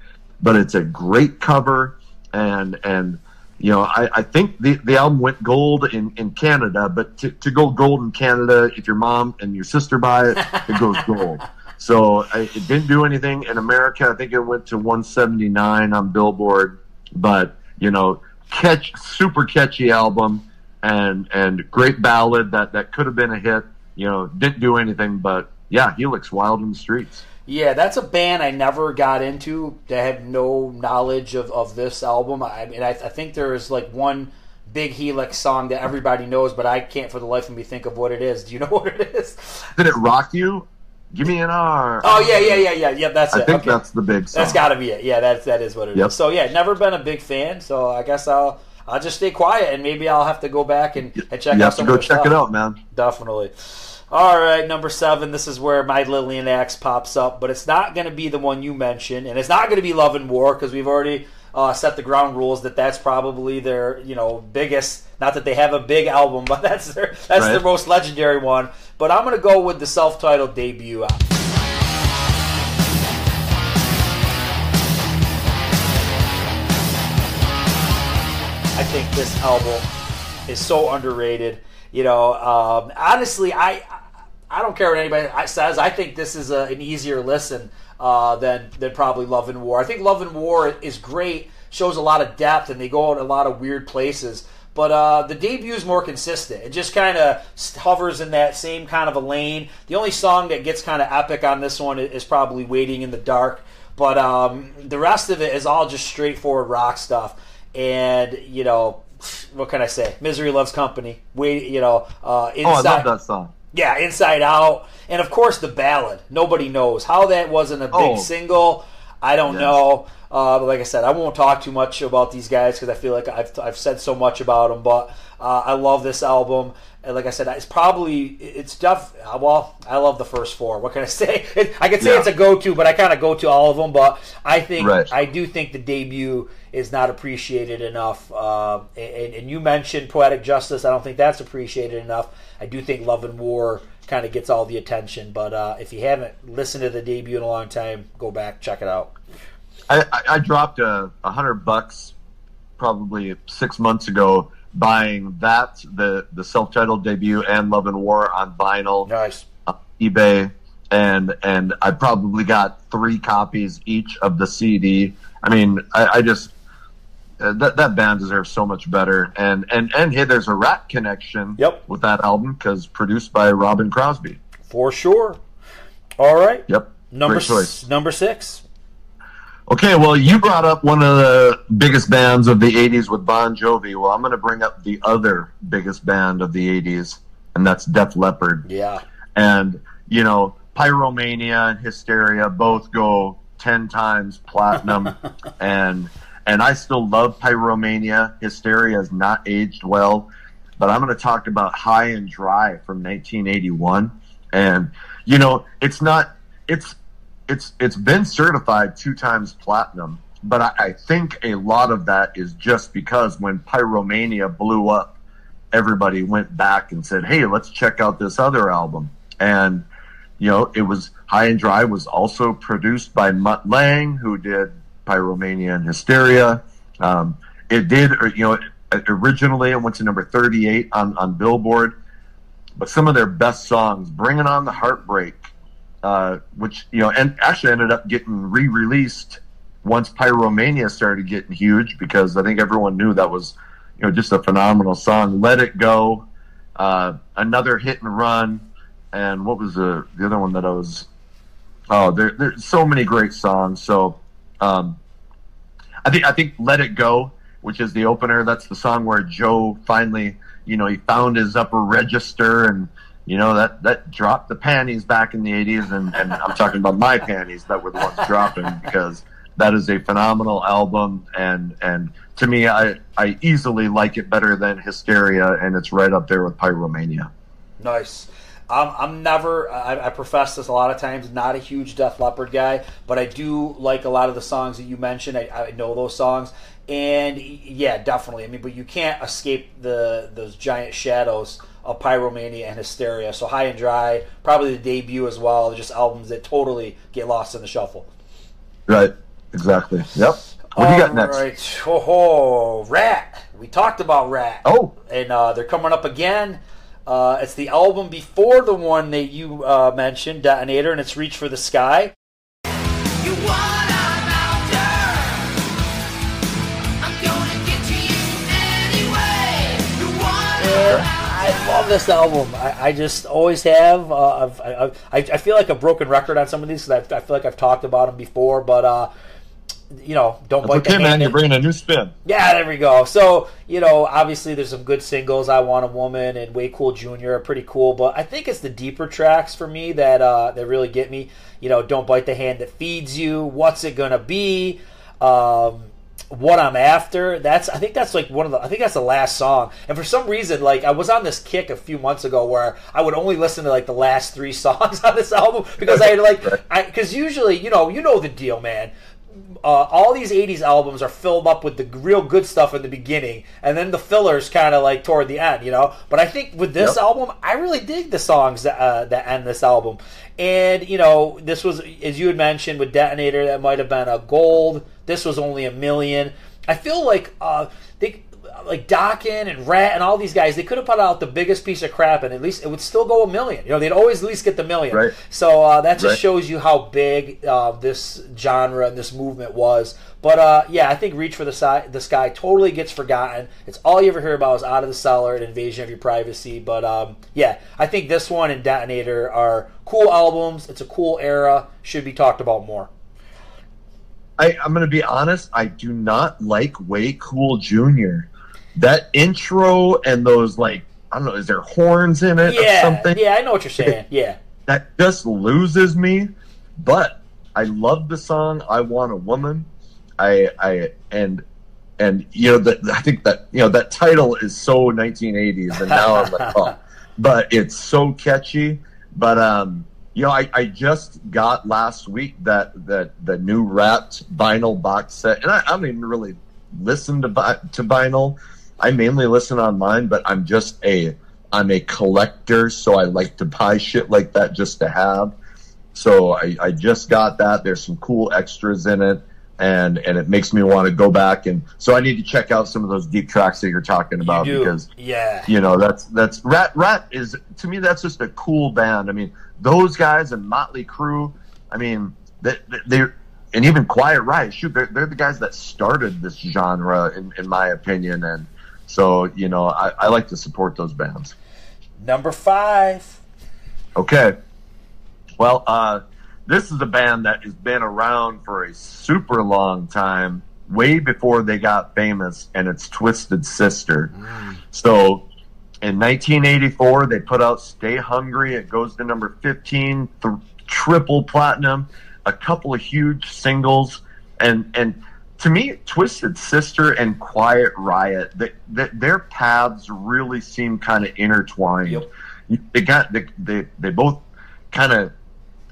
but it's a great cover and and you know I, I think the, the album went gold in, in Canada, but to, to go gold in Canada, if your mom and your sister buy it, it goes gold. So I, it didn't do anything in America. I think it went to 179 on Billboard, but you know catch super catchy album and and great ballad that that could have been a hit. You know, didn't do anything, but yeah, Helix, Wild in the Streets. Yeah, that's a band I never got into. I have no knowledge of, of this album. I mean, I, I think there is like one big Helix song that everybody knows, but I can't for the life of me think of what it is. Do you know what it is? Did it rock you? Give me an R. Oh yeah, yeah, yeah, yeah. yeah. that's I it. think okay. that's the big song. That's got to be it. Yeah, that's that is what it yep. is. So yeah, never been a big fan. So I guess I'll I'll just stay quiet and maybe I'll have to go back and, and check you out. have to go check stuff. it out, man. Definitely. All right, number seven. This is where my Lillian Axe pops up, but it's not going to be the one you mentioned, and it's not going to be Love and War because we've already uh, set the ground rules that that's probably their you know biggest. Not that they have a big album, but that's their that's right. their most legendary one. But I'm going to go with the self-titled debut album. I think this album is so underrated. You know, um, honestly, I I don't care what anybody says. I think this is a, an easier listen uh, than than probably Love and War. I think Love and War is great, shows a lot of depth, and they go in a lot of weird places. But uh, the debut is more consistent. It just kind of hovers in that same kind of a lane. The only song that gets kind of epic on this one is probably "Waiting in the Dark." But um, the rest of it is all just straightforward rock stuff and you know what can I say? Misery loves company. We, you know, uh, inside, oh, I love that song. Yeah, Inside Out, and of course the ballad. Nobody knows how that wasn't a big oh. single. I don't yes. know. Uh, but like I said, I won't talk too much about these guys because I feel like I've, I've said so much about them. But uh, I love this album. And like I said, it's probably it's tough. Well, I love the first four. What can I say? I can say yeah. it's a go-to, but I kind of go to all of them. But I think right. I do think the debut is not appreciated enough. Uh, and, and, you mentioned poetic justice. I don't think that's appreciated enough. I do think Love and War kind of gets all the attention. But uh, if you haven't listened to the debut in a long time, go back check it out. I, I dropped a, a hundred bucks probably six months ago buying that the the self-titled debut and Love and War on vinyl, nice, uh, eBay, and and I probably got three copies each of the CD. I mean, I, I just uh, that that band deserves so much better. And and and hey, there's a Ratt connection. Yep. with that album because produced by Robbin Crosby. For sure. All right. Yep. Number. S- number six. Okay, well, you brought up one of the biggest bands of the 80s with Bon Jovi. Well, I'm going to bring up the other biggest band of the 80s, and that's Def Leppard. Yeah. And, you know, Pyromania and Hysteria both go 10 times platinum. and and I still love Pyromania. Hysteria has not aged well. But I'm going to talk about High and Dry from 1981. And, you know, it's not, it's, it's it's been certified two times platinum, but I, I, think a lot of that is just because when Pyromania blew up, everybody went back and said, "Hey, let's check out this other album." And you know, it was High and Dry was also produced by Mutt Lange, who did Pyromania and Hysteria. Um, it did, you know, originally it went to number 38 on on Billboard, but some of their best songs, "Bringing On the Heartbreak." Uh, which you know, and actually ended up getting re-released once Pyromania started getting huge because I think everyone knew that was you know just a phenomenal song. Let It Go, uh, another hit and run, and what was the the other one that I was? Oh, there there's so many great songs. So, um, I think I think Let It Go, which is the opener. That's the song where Joe finally you know he found his upper register and you know that that dropped the panties back in the 80s and, and i'm talking about my panties that were the ones dropping because that is a phenomenal album and and to me i i easily like it better than hysteria and it's right up there with pyromania. Nice. I'm, I'm never I, I profess this a lot of times not a huge def leppard guy but i do like a lot of the songs that you mentioned. I, I know those songs. And yeah definitely. I mean but you can't escape the those giant shadows of Pyromania and Hysteria. So High and Dry, probably the debut as well. Just albums that totally get lost in the shuffle. Right. Exactly. Yep. What do you got next? Right. Oh, Ratt. We talked about Ratt. Oh. And uh, they're coming up again. Uh, it's the album before the one that you uh, mentioned, Detonator, and it's Reach for the Sky. This album. I, I just always have. Uh, I, I, I, feel like a broken record on some of these because I, I, feel like I've talked about them before, but uh, you know, don't That's bite okay, man. You're bringing a new spin. Yeah, there we go. So you know, obviously, there's some good singles. I Want a Woman and Way Cool Junior are pretty cool, but I think it's the deeper tracks for me that uh, that really get me. You know, don't bite the hand that feeds you. What's it gonna be? Um, what I'm after. That's I think that's like one of the I think that's the last song. And for some reason, like I was on this kick a few months ago where I would only listen to like the last three songs on this album because I had like I because usually you know you know the deal, man. Uh, all these 80s albums are filled up with the real good stuff in the beginning and then the fillers kind of like toward the end you know? But i think with this yep. album i really dig the songs that, uh, that end this album. And you know this was as you had mentioned with detonator that might have been a gold. This was only a million. I feel like uh, like Dokken and Ratt and all these guys, they could have put out the biggest piece of crap, and at least it would still go a million. You know, they'd always at least get the million. Right. So uh, that just right. shows you how big uh, this genre and this movement was. But uh, yeah, I think Reach for the, si- the Sky totally gets forgotten. It's all you ever hear about is Out of the Cellar and Invasion of Your Privacy. But um, yeah, I think this one and Detonator are cool albums. It's a cool era. Should be talked about more. I, I'm going to be honest. I do not like Way Cool Junior that intro and those like I don't know, is there horns in it yeah, or something? Yeah, I know what you're saying. Yeah. That just loses me. But I love the song I Want a Woman. I I and and you know that I think that you know that title is so 1980s and now I'm like oh but it's so catchy but um you know I, I just got last week that that the new wrapped vinyl box set and I, I don't even really listen to to vinyl I mainly listen online, but I'm just a I'm a collector, so I like to buy shit like that just to have. So I, I just got that. There's some cool extras in it, and and it makes me want to go back and so I need to check out some of those deep tracks that you're talking about You because Yeah. you know that's that's Ratt Ratt is to me that's just a cool band. I mean those guys and Motley Crue. I mean they they're and even Quiet Riot. Shoot, they're, they're the guys that started this genre in, in my opinion, and so you know I, I like to support those bands. Number five. Okay. Well, uh, this is a band that has been around for a super long time, way before they got famous, and it's Twisted Sister. So in 1984, they put out Stay Hungry. It goes to number 15, th- triple platinum, a couple of huge singles. And, and to me, Twisted Sister and Quiet Riot, they, they, their paths really seem kind of intertwined. Yep. They got they, they, they both kind of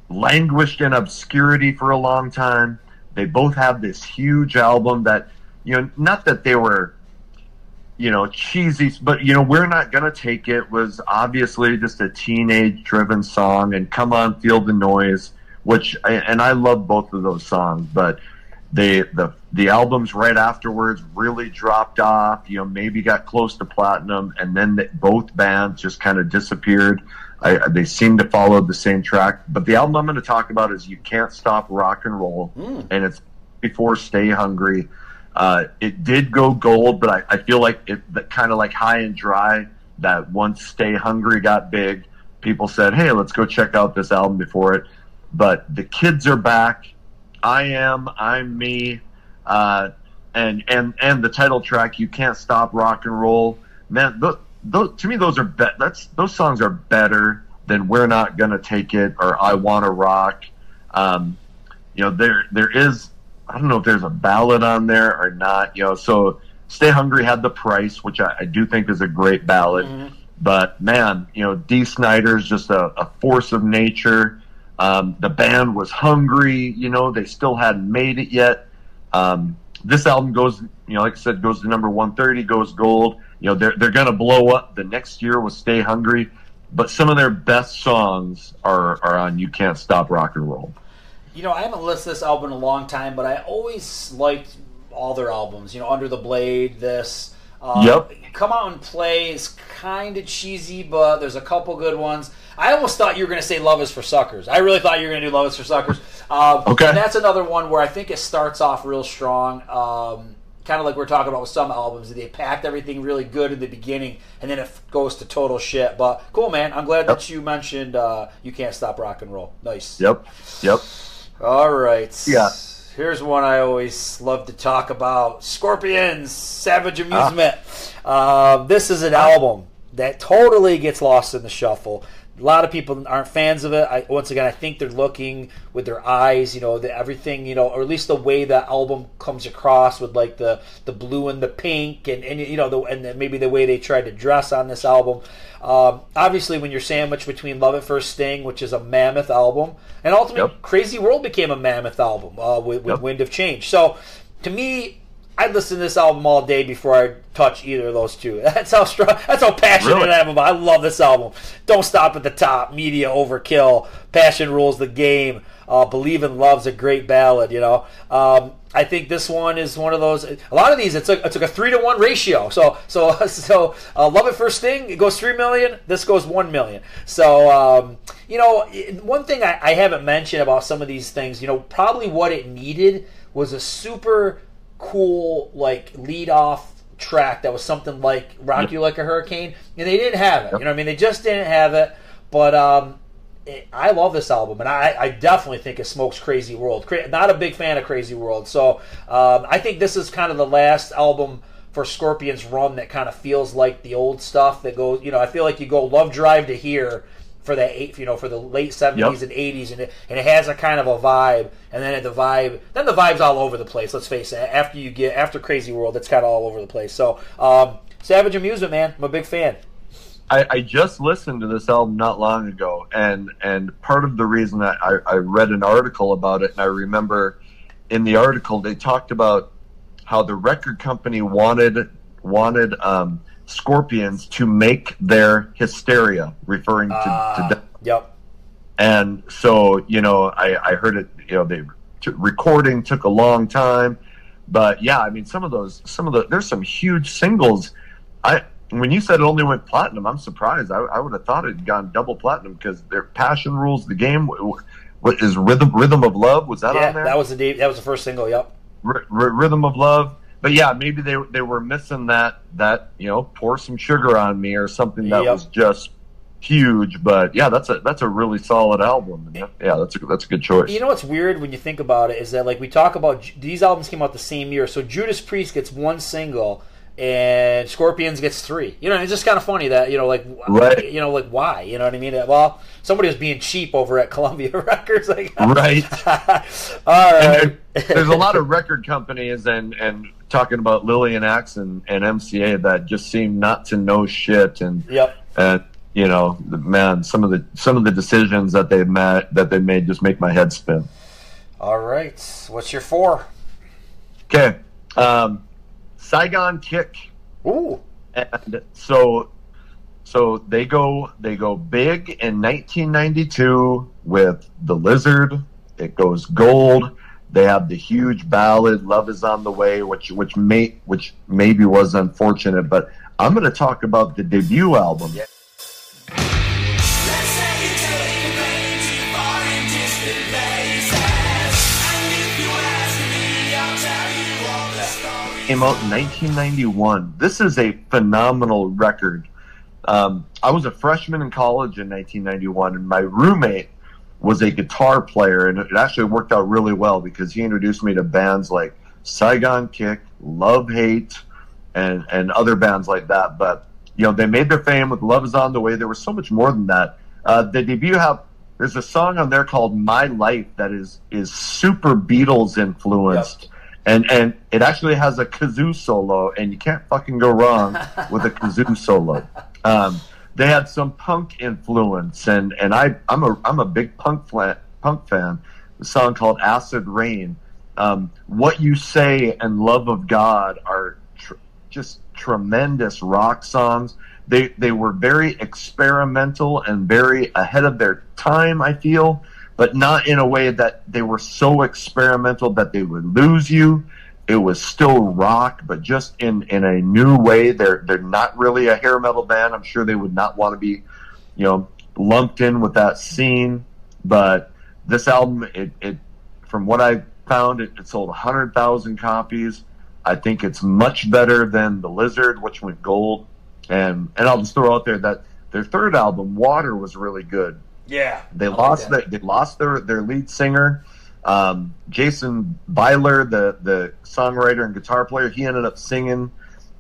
languished in obscurity for a long time. They both have this huge album that, you know, not that they were, you know, cheesy, but, you know, We're Not Gonna Take It was obviously just a teenage driven song, and Come On, Feel the Noise, which, and I love both of those songs, but they, the, the albums right afterwards really dropped off, you know, maybe got close to platinum, and then the, both bands just kind of disappeared. I, they seem to follow the same track. But the album I'm going to talk about is "You Can't Stop Rock and Roll," and it's before "Stay Hungry." Uh, it did go gold, but I, I feel like it kind of like High and Dry. That once "Stay Hungry" got big, people said, "Hey, let's go check out this album before it." But the kids are back. I am. I'm me. Uh, and and and the title track, "You Can't Stop Rock and Roll." Man, look those, to me, those are be- that's those songs are better than "We're Not Gonna Take It" or "I Wanna Rock." Um, you know, there there is I don't know if there's a ballad on there or not. You know, so "Stay Hungry" had the price, which I, I do think is a great ballad. Mm-hmm. But man, you know, Dee Snider's just a, a force of nature. Um, the band was hungry. You know, they still hadn't made it yet. Um, this album goes, you know, like I said, goes to number 130, goes gold. You know, they're, they're going to blow up the next year with Stay Hungry, but some of their best songs are, are on You Can't Stop Rock and Roll. You know, I haven't listened to this album in a long time, but I always liked all their albums. You know, Under the Blade, this. Uh, Yep. Come Out and Play is kind of cheesy, but there's a couple good ones. I almost thought you were going to say Love is for Suckers. I really thought you were going to do Love is for Suckers. Um, Okay. And that's another one where I think it starts off real strong. Um, kind of like we're talking about with some albums. They packed everything really good in the beginning, and then it goes to total shit. But cool, man. I'm glad that you mentioned uh, You Can't Stop Rock and Roll. Nice. Yep. Yep. All right. Yeah. Here's one I always love to talk about: Scorpions, Savage Amusement. Uh, this is an album that totally gets lost in the shuffle. A lot of people aren't fans of it. I, once again, I think they're looking with their eyes, you know, the, everything, you know, or at least the way the album comes across with like the the blue and the pink, and, and you know, the, and then maybe the way they tried to dress on this album. Um, obviously, when you're sandwiched between Love at First Sting, which is a mammoth album, and ultimately Yep. Crazy World became a mammoth album uh, with, with Yep. Wind of Change. So, to me, I'd listen to this album all day before I touch either of those two. That's how strong. That's how passionate Really? I am about. I love this album. Don't stop at the top. Media overkill. Passion rules the game. Uh, Believe in Love's a great ballad. You know. Um, I think this one is one of those. A lot of these, it's like it's like a three to one ratio. So so so, uh, Love at First Sting it goes three million. This goes one million. So um, you know, one thing I, I haven't mentioned about some of these things, you know, probably what it needed was a super cool like lead off track that was something like Rock You Like a Hurricane, and they didn't have it. You know, what I mean, they just didn't have it. But um, it, I love this album, and I, I definitely think it smokes Crazy World. Cra- not a big fan of Crazy World, so um, I think this is kind of the last album for Scorpions run that kind of feels like the old stuff that goes. You know, I feel like you go Love Drive to here for that eight, you know, for the late seventies Yep. and eighties, and it and it has a kind of a vibe, and then the vibe, then the vibe's all over the place. Let's face it. After you get after Crazy World, it's kind of all over the place. So, um, Savage Amusement, man, I'm a big fan. I, I just listened to this album not long ago, and and part of the reason that I, I read an article about it, and I remember in the article they talked about how the record company wanted wanted um, Scorpions to make their Hysteria, referring to, Uh, to death. yep. And so, you know, I, I heard it, you know, they t- recording took a long time, but yeah, I mean, some of those, some of the, there's some huge singles. I when you said it only went platinum, I'm surprised. I, I would have thought it had gone double platinum because their passion rules the game. What is rhythm? Rhythm of love was that yeah, on there? that was the that was the first single. Yep. R- R- rhythm of love. But yeah, maybe they they were missing that that you know pour some sugar on me or something that Yep. was just huge. But yeah, that's a that's a really solid album. And yeah, that's a that's a good choice. You know what's weird when you think about it is that like we talk about these albums came out the same year, so Judas Priest gets one single and Scorpions gets three. You know, it's just kind of funny that you know like Right. you know like why you know what I mean? Well, somebody was being cheap over at Columbia Records. Like, Right. all right. There- there's a lot of record companies and and talking about Lillian Axe and, and MCA that just seem not to know shit and Yep. and you know man some of the some of the decisions that they made that they made just make my head spin. All right. What's your four? Okay, um, Saigon Kick. Ooh. and so so they go they go big in 1992 with the lizard it goes gold they have the huge ballad love is on the way which which may which maybe was unfortunate but i'm going to talk about the debut album Yeah. Let's say you take a plane to foreign distant places. And if you ask me, I'll tell you all the stories. came out in 1991 this is a phenomenal record um, i was a freshman in college in 1991 and my roommate was a guitar player and it actually worked out really well because he introduced me to bands like saigon kick love hate and and other bands like that. But you know they made their fame with love is on the way. There was so much more than that. Uh, the debut have there's a song on there called my life that is is super beatles influenced. And and it actually has a kazoo solo, and you can't fucking go wrong with a kazoo solo. Um, they had some punk influence, and and I I'm a I'm a big punk flan, punk fan. The song called Acid Rain. Um, what you say and Love of God are tr- just tremendous rock songs. They they were very experimental and very ahead of their time. I feel but not in a way that they were so experimental that they would lose you. It was still rock, but just in, in a new way. They're they're not really a hair metal band. I'm sure they would not want to be, you know, lumped in with that scene. But this album, it, it from what I found, it, it sold hundred thousand copies. I think it's much better than the Lizard, which went gold. And and I'll just throw out there that their third album, Water, was really good. Yeah. They I like lost that. their, they lost their their lead singer, um, Jason Bieler, the the songwriter and guitar player. He ended up singing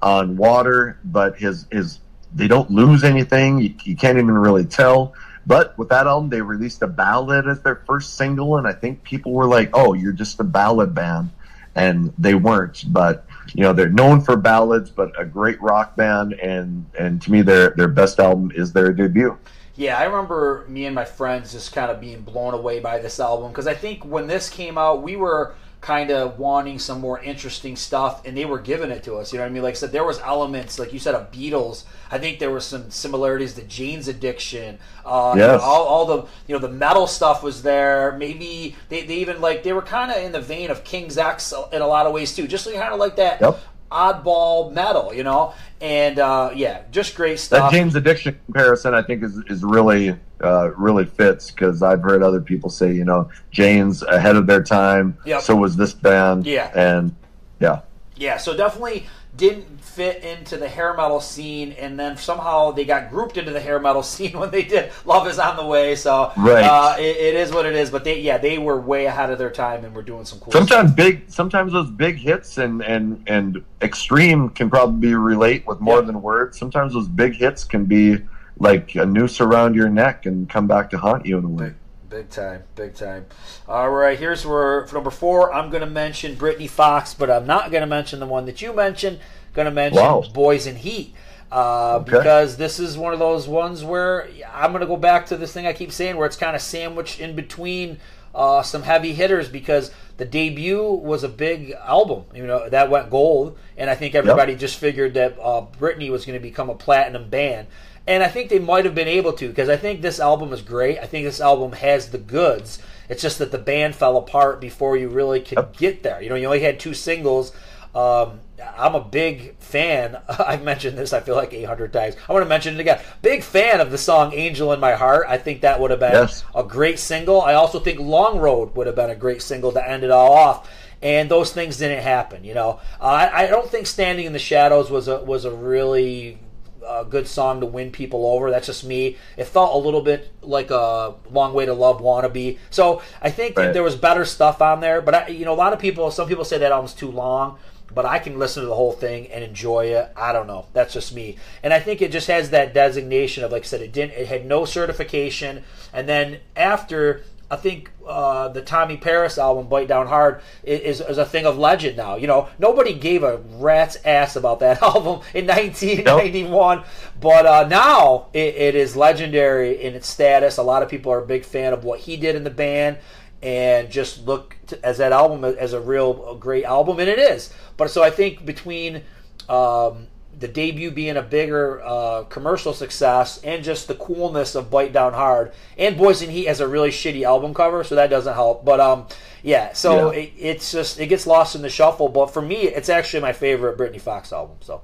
on Water, but his his they don't lose anything. You, you can't even really tell. But with that album, they released a ballad as their first single, and I think people were like, "Oh, you're just a ballad band," and they weren't. But you know, they're known for ballads, but a great rock band, and and to me, their their best album is their debut. Yeah, I remember me and my friends just kind of being blown away by this album because I think when this came out, we were kind of wanting some more interesting stuff, and they were giving it to us. You know what I mean? Like I said, there was elements, like you said, of Beatles. I think there were some similarities to Jane's Addiction. Uh, you know, Yes. all, all the you know the metal stuff was there. Maybe they, they even like they were kind of in the vein of King's X in a lot of ways too, just kind of like that. Yep. Oddball metal, you know, and uh, yeah, just great stuff. That. Jane's Addiction comparison, I think, is is really uh, really fits because I've heard other people say, you know, James ahead of their time. Yep. So was this band. Yeah. And yeah, Yeah, so definitely didn't fit into the hair metal scene, and then somehow they got grouped into the hair metal scene when they did "Love Is on the Way." So, Right. uh, it, it is what it is. But they, yeah, they were way ahead of their time and were doing some cool. sometimes big, sometimes those big hits and and and extreme can probably relate with more than words. Sometimes those big hits can be like a noose around your neck and come back to haunt you in a way. Big, big time, big time. All right, here's where for number four, I'm going to mention Britny Fox, but I'm not going to mention the one that you mentioned. Going to mention Wow. Boys in Heat. Uh, Okay. Because this is one of those ones where I'm going to go back to this thing I keep saying, where it's kind of sandwiched in between uh, some heavy hitters. Because the debut was a big album, you know, that went gold, and I think everybody just figured that uh, Britny was going to become a platinum band. And I think they might have been able to because I think this album is great. I think this album has the goods. It's just that the band fell apart before you really could get there. You know, you only had two singles. Um, I'm a big fan. I've mentioned this, I feel like 800 times. I want to mention it again. Big fan of the song Angel in My Heart. I think that would have been Yes. a great single. I also think Long Road would have been a great single to end it all off. And those things didn't happen, you know. Uh, I, I don't think "Standing in the Shadows" was a was a really uh, good song to win people over. That's just me. It felt a little bit like a "Long Way to Love" wannabe. So I think Right. there was better stuff on there. But I, you know, a lot of people, some people say that album's too long. But I can listen to the whole thing and enjoy it. I don't know. That's just me. And I think it just has that designation of, like I said, it didn't. It had no certification. And then after I think uh, the Tommy Paris album, "Bite Down Hard," is, is a thing of legend now. You know, nobody gave a rat's ass about that album in 1991, but uh, now it, it is legendary in its status. A lot of people are a big fan of what he did in the band, and just look to, as that album as a real great album, and it is. But so I think between um, the debut being a bigger uh, commercial success and just the coolness of Bite Down Hard and Boys in Heat has a really shitty album cover, so that doesn't help. But um, yeah, so Yeah. It, it's just it gets lost in the shuffle. But for me, it's actually my favorite Britny Fox album. So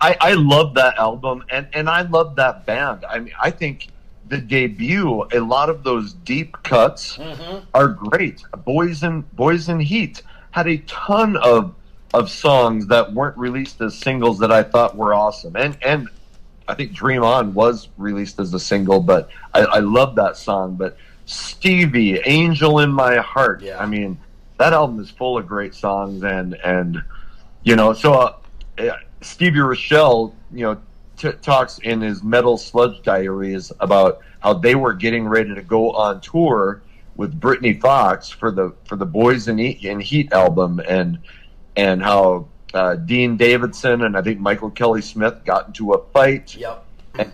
I, I love that album and, and I love that band. I mean, I think the debut, a lot of those deep cuts are great. Boys in Boys in Heat had a ton of of songs that weren't released as singles that I thought were awesome. And and I think Dream On was released as a single, but I, I love that song. But Stevie, Angel in My Heart. Yeah. I mean, that album is full of great songs and and you know, so uh, Stevie Rachelle, you know, t- talks in his Metal Sludge Diaries about how they were getting ready to go on tour with Britny Fox for the for the Boys in Heat, in Heat album, and and how uh, Dean Davidson and I think Michael Kelly Smith got into a fight. Yep, and,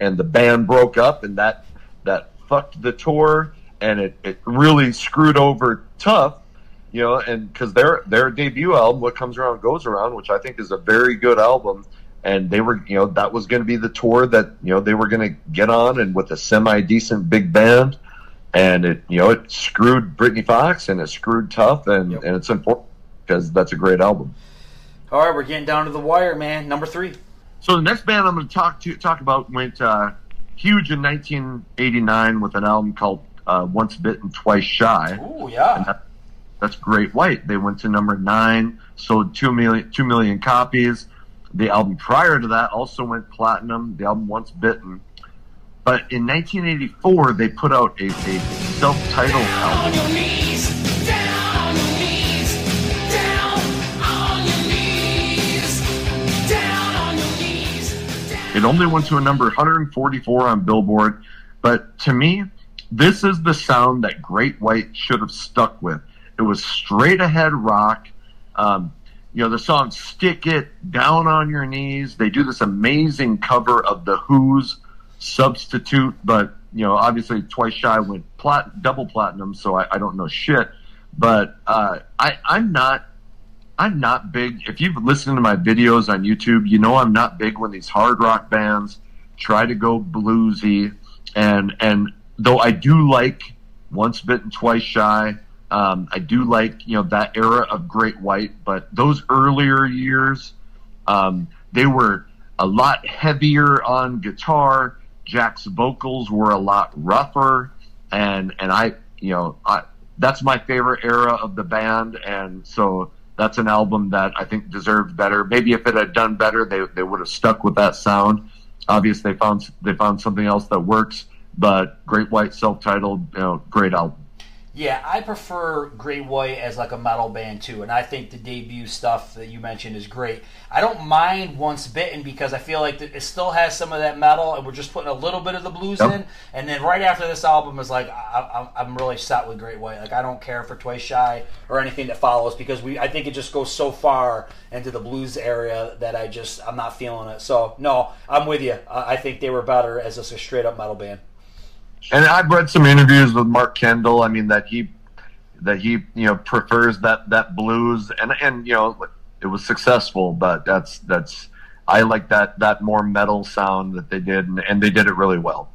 and the band broke up and that that fucked the tour. And it, it really screwed over Tuff you know and because their their debut album what comes around goes around which i think is a very good album and they were you know that was going to be the tour that you know they were going to get on and with a semi decent big band and it you know it screwed Britny Fox and it screwed Tuff and Yep. and it's important because that's a great album. all right, we're getting down to the wire, man. Number three. So the next band I'm going to talk to talk about went uh, huge in 1989 with an album called uh, Once Bitten, Twice Shy. Ooh, And yeah. that, that's Great White. They went to number nine, sold two million two million copies. The album prior to that also went platinum. The album Once Bitten. But in 1984, they put out a, a self-titled album. It only went to a number 144 on Billboard, but to me, this is the sound that Great White should have stuck with. It was straight ahead rock. Um, you know, the song Stick It, Down on Your Knees. They do this amazing cover of The Who's Substitute, but, you know, obviously Twice Shy went plat- double platinum, so I, I don't know shit. But uh, I, I'm not I'm not big. If you've listened to my videos on YouTube, you know I'm not big when these hard rock bands try to go bluesy. And and though I do like Once Bitten, Twice Shy, um, I do like you know that era of Great White. But those earlier years, um, they were a lot heavier on guitar. Jack's vocals were a lot rougher, and and I you know I that's my favorite era of the band, and so that's an album that I think deserved better. Maybe if it had done better, they they would have stuck with that sound. Obviously, they found they found something else that works. But Great White, self-titled, you know, great album. Yeah, I prefer Great White as like a metal band too, and I think the debut stuff that you mentioned is great. I don't mind Once Bitten because I feel like it still has some of that metal, and we're just putting a little bit of the blues Yep. in. And then right after this album is like I, I, I'm really set with Great White. Like I don't care for Twice Shy or anything that follows because we I think it just goes so far into the blues area that I just I'm not feeling it. So no, I'm with you. I, I think they were better as just a straight up metal band. And I've read some interviews with Mark Kendall. I mean that he that he you know prefers that that blues and and you know it was successful, but that's that's I like that that more metal sound that they did, and, and they did it really well.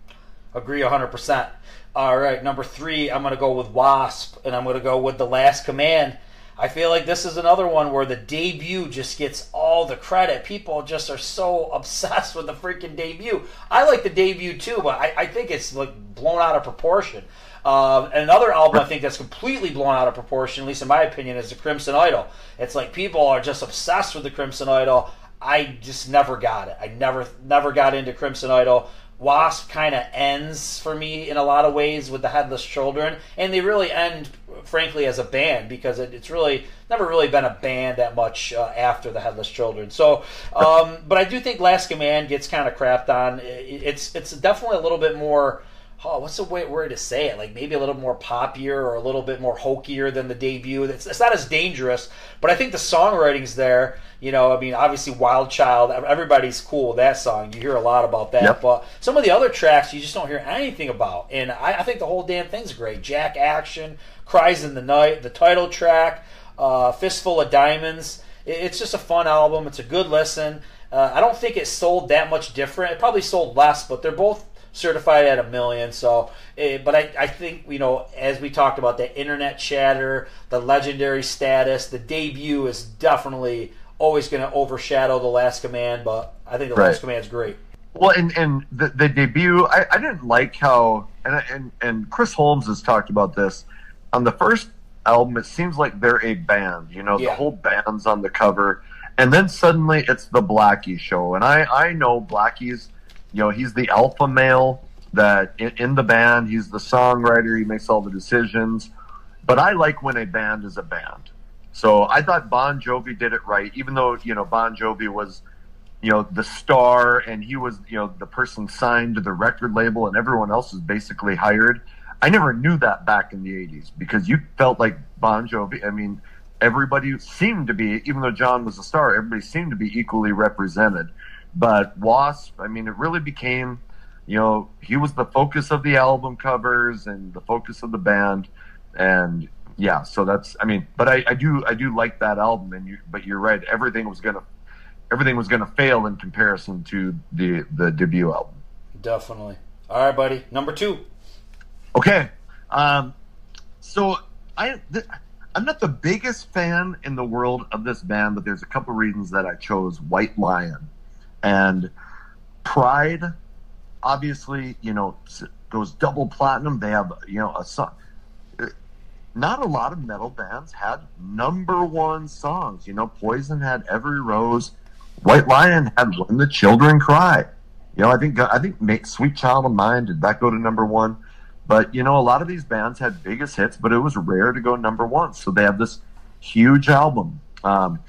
Agree 100%. All right, number three, I'm going to go with Wasp, and I'm going to go with The Last Command. I feel like this is another one where the debut just gets all the credit. People just are so obsessed with the freaking debut. I like the debut too, but I, I think it's like blown out of proportion. Um, another album I think that's completely blown out of proportion, at least in my opinion, is the Crimson Idol. It's like people are just obsessed with the Crimson Idol. I just never got it. I never never got into Crimson Idol. Wasp kind of ends for me in a lot of ways with the Headless Children, and they really end, frankly, as a band because it, it's really never really been a band that much uh, after the Headless Children. So, um, but I do think Last Command gets kind of crapped on. It- It's it's definitely a little bit more. Oh, what's the way word to say it? Like maybe a little more poppier or a little bit more hokier than the debut. It's, it's not as dangerous, but I think the songwriting's there. You know, I mean, obviously, Wild Child. Everybody's cool with that song. You hear a lot about that, Yep. but some of the other tracks you just don't hear anything about. And I, I think the whole damn thing's great. Jack Action, Cries in the Night, the title track, uh, Fistful of Diamonds. It- It's just a fun album. It's a good listen. Uh, I don't think it sold that much different. It probably sold less, but they're both certified at a million. So, eh, but I, I think you know, as we talked about the internet chatter, the legendary status, the debut is definitely always going to overshadow the Last Command. But I think the Right. Last Command's great. Well, and and the, the debut, I, I didn't like how, and and and Chris Holmes has talked about this on the first album. It seems like they're a band, you know, Yeah. the whole band's on the cover, and then suddenly it's the Blackie show, and I I know Blackie's, you know, he's the alpha male that in, in the band, he's the songwriter, he makes all the decisions, but I like when a band is a band. So I thought Bon Jovi did it right, even though you know Bon Jovi was you know the star and he was you know the person signed to the record label and everyone else was basically hired. I never knew that back in the 80s because you felt like bon jovi i mean everybody seemed to be even though john was a star everybody seemed to be equally represented. But W.A.S.P. i mean it really became you know he was the focus of the album covers and the focus of the band. And yeah so that's i mean but i, I do i do like that album and you but you're right everything was gonna everything was going to fail in comparison to the the debut album. Definitely. All right, buddy. Number two. Okay, um, so I th- I'm not the biggest fan in the world of this band, but there's a couple reasons that I chose White Lion and Pride. Obviously, you know goes double platinum. They have you know a song. Not a lot of metal bands had number one songs. You know, Poison had Every Rose. White Lion had When the Children Cry. You know, I think I think Sweet Child of Mine did that go to number one? But you know, a lot of these bands had biggest hits, but it was rare to go number one. So they have this huge album. Um,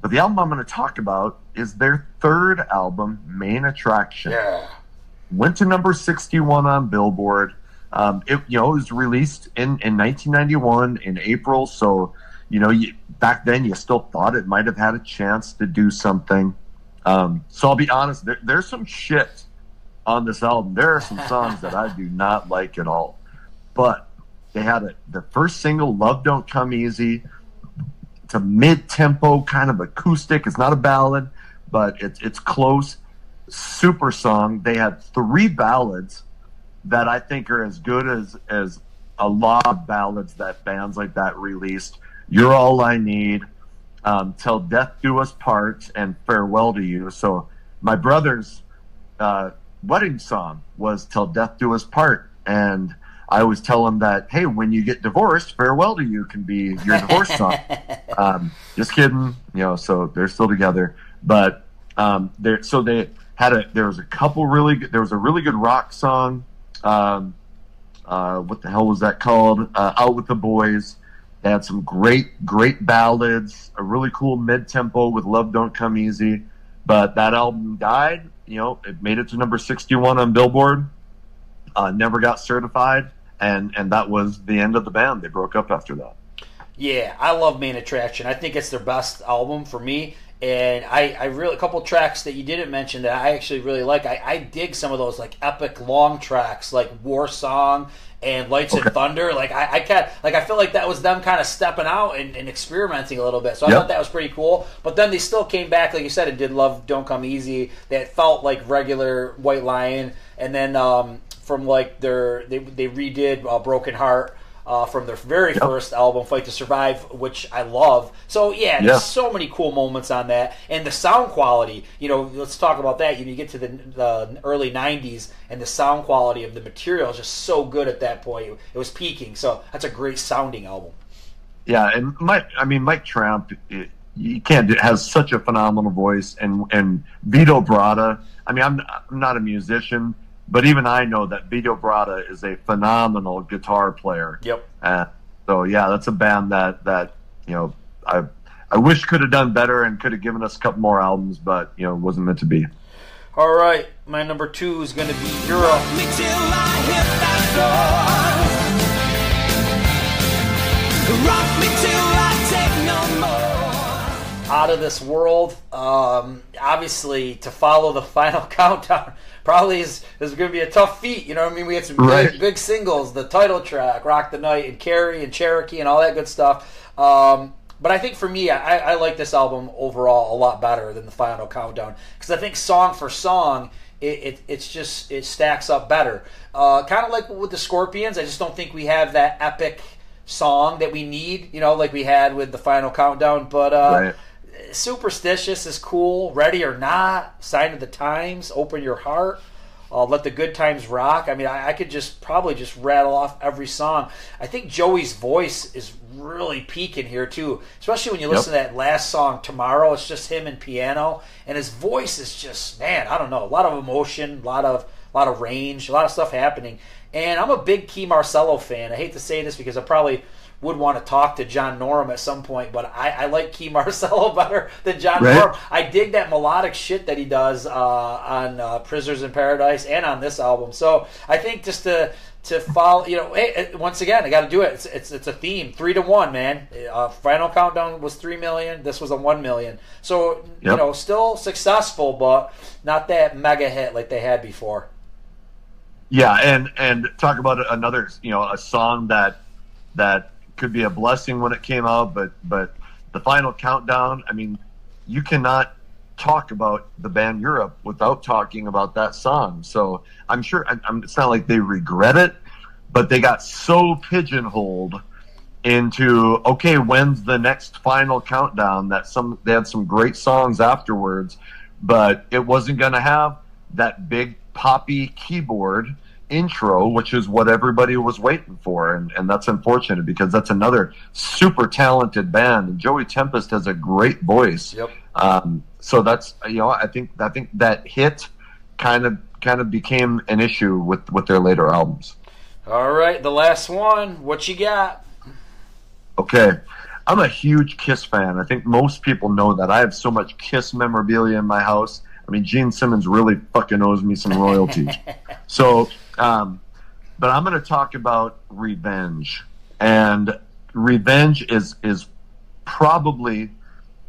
but the album I'm going to talk about is their third album, Main Attraction Yeah. went to number 61 on Billboard. Um, it you know it was released in, in 1991 in April, so you know you, back then you still thought it might have had a chance to do something. Um, so I'll be honest, there, there's some shit on this album. There are some songs that I do not like at all, but they had a, the first single, "Love Don't Come Easy." It's a mid-tempo kind of acoustic. It's not a ballad, but it's it's close super song. They had three ballads that I think are as good as as a lot of ballads that bands like that released. You're all I need, um, till death do us part, and farewell to you. So my brother's uh, wedding song was till death do us part, and I always tell him that hey, when you get divorced, farewell to you can be your divorce song. Um, just kidding, you know. So they're still together, but um, there. So they had a. There was a couple really. Good, there was a really good rock song. Um, uh, what the hell was that called? Uh, Out with the Boys. They had some great, great ballads. A really cool mid tempo with "Love Don't Come Easy." But that album died. You know, it made it to number sixty-one on Billboard. Uh, never got certified, and and that was the end of the band. They broke up after that. Yeah, I love Main Attraction. I think it's their best album for me. And I, I really a couple tracks that you didn't mention that I actually really like. I, I dig some of those like epic long tracks like War Song and Lights and Thunder. Like I, I can like I feel like that was them kind of stepping out and, and experimenting a little bit. So I Yep. thought that was pretty cool. But then they still came back, like you said, and did Love Don't Come Easy. That felt like regular White Lion. And then um, from like their they they redid uh, Broken Heart. Uh, from their very Yep. first album, Fight to Survive, which I love. So yeah, Yeah. there's so many cool moments on that, and the sound quality. You know, let's talk about that. You, know, you get to the, the early '90s, and the sound quality of the material is just so good at that point. It was peaking. So that's a great sounding album. Yeah, and Mike. I mean, Mike Tramp. It, you can't do, has such a phenomenal voice, and and Vito Bratta. I mean, I'm I'm not a musician, but even I know that Vito Bratta is a phenomenal guitar player. Yep. Uh, so yeah, that's a band that that you know I I wish could have done better and could have given us a couple more albums, but you know it wasn't meant to be. All right, my number two is going to be Europe. Me till I hit that floor. Rock me till out of this world. Um, obviously, to follow the final countdown probably is, is going to be a tough feat. You know what I mean? We had some Right. big, big singles, the title track, "Rock the Night," and "Carrie" and "Cherokee" and all that good stuff. Um, but I think for me, I, I like this album overall a lot better than the final countdown because I think song for song. It, it, it's just it stacks up better. Uh, kind of like with the Scorpions, I just don't think we have that epic song that we need. You know, like we had with the final countdown. But uh, Right. Superstitious is cool. Ready or not, Sign of the Times, Open Your Heart, uh, Let the Good Times Rock. I mean, I, I could just probably just rattle off every song. I think Joey's voice is really peaking here too, especially when you listen to that last song, Tomorrow. It's just him and piano, and his voice is just man. I don't know, a lot of emotion, a lot of a lot of range, a lot of stuff happening. And I'm a big Kee Marcello fan. I hate to say this because I probably would want to talk to John Norum at some point, but I, I like Kee Marcello better than John Right. Norum. I dig that melodic shit that he does uh, on uh, Prisoners in Paradise and on this album. So I think just to to follow, you know, hey, once again, I got to do it. It's, it's it's a theme, three to one, man. Uh, Final Countdown was three million. This was a one million. So you know, still successful, but not that mega hit like they had before. Yeah, and and talk about another, you know, a song that that could be a blessing when it came out, but but the final countdown. I mean, you cannot talk about the band Europe without talking about that song. So I'm sure I'm, it's not like they regret it, but they got so pigeonholed into okay, when's the next final countdown? That some they had some great songs afterwards, but it wasn't going to have that big poppy keyboard intro, which is what everybody was waiting for, and, and that's unfortunate because that's another super talented band. And Joey Tempest has a great voice. Yep. Um, so that's you know I think I think that hit kind of kind of became an issue with with their later albums. All right, the last one. What you got? Okay. I'm a huge Kiss fan. I think most people know that. I have so much Kiss memorabilia in my house. I mean, Gene Simmons really fucking owes me some royalties. so, um, but I'm going to talk about Revenge. And Revenge is is probably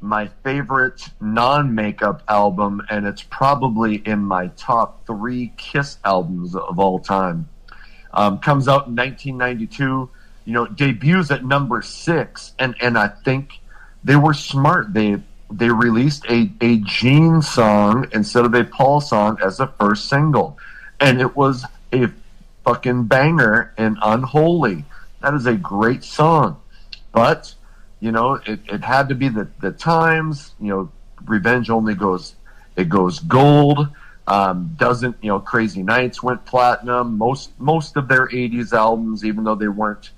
my favorite non-makeup album, and it's probably in my top three Kiss albums of all time. Um, comes out in 1992. You know, debuts at number six, and and I think they were smart. They they released a a Gene song instead of a Paul song as the first single, and it was a fucking banger and unholy. That is a great song, but you know it, it had to be the the times. You know, Revenge only goes it goes gold. Um, doesn't you know? Crazy Nights went platinum. Most most of their '80s albums, even though they weren't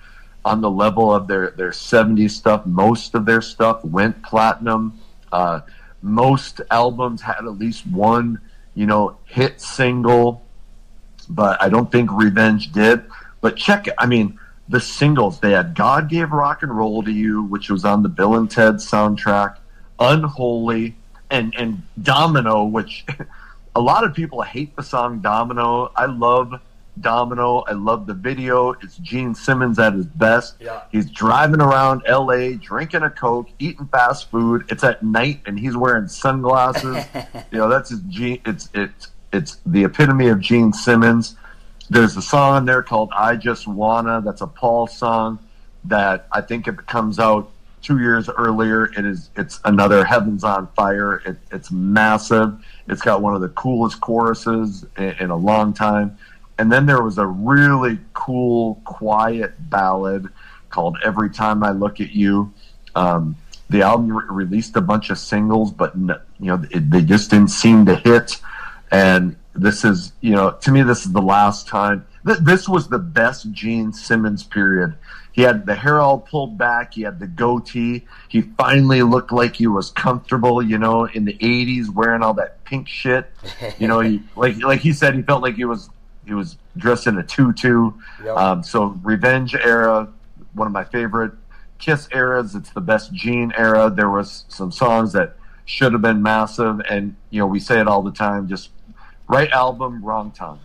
on the level of their their '70s stuff, most of their stuff went platinum. Uh, most albums had at least one you know hit single, but I don't think Revenge did. But check, I mean, the singles they had God gave rock and roll to you, which was on the Bill and Ted soundtrack, Unholy, and and Domino, which a lot of people hate the song Domino. I love Domino. I love the video. It's Gene Simmons at his best. Yeah. He's driving around LA, drinking a Coke, eating fast food. It's at night and he's wearing sunglasses. you know, that's his Gene it's it's it's the epitome of Gene Simmons. There's a song on there called I Just Wanna. That's a Paul song that I think if it comes out two years earlier, it is it's another Heavens on Fire. It, it's massive. It's got one of the coolest choruses in, in a long time. and then there was a really cool, quiet ballad called "Every Time I Look at You." Um, the album re- released a bunch of singles, but you know it, they just didn't seem to hit. And this is, you know, to me, this is the last time. Th- this was the best Gene Simmons period. He had the hair all pulled back. He had the goatee. He finally looked like he was comfortable. You know, in the '80s, wearing all that pink shit. You know, he like like he said, he felt like he was he was dressed in a tutu. Yep. Um, so Revenge era, one of my favorite Kiss eras. It's the best Gene era. There was some songs that should have been massive, and you know we say it all the time. Just right album, wrong time.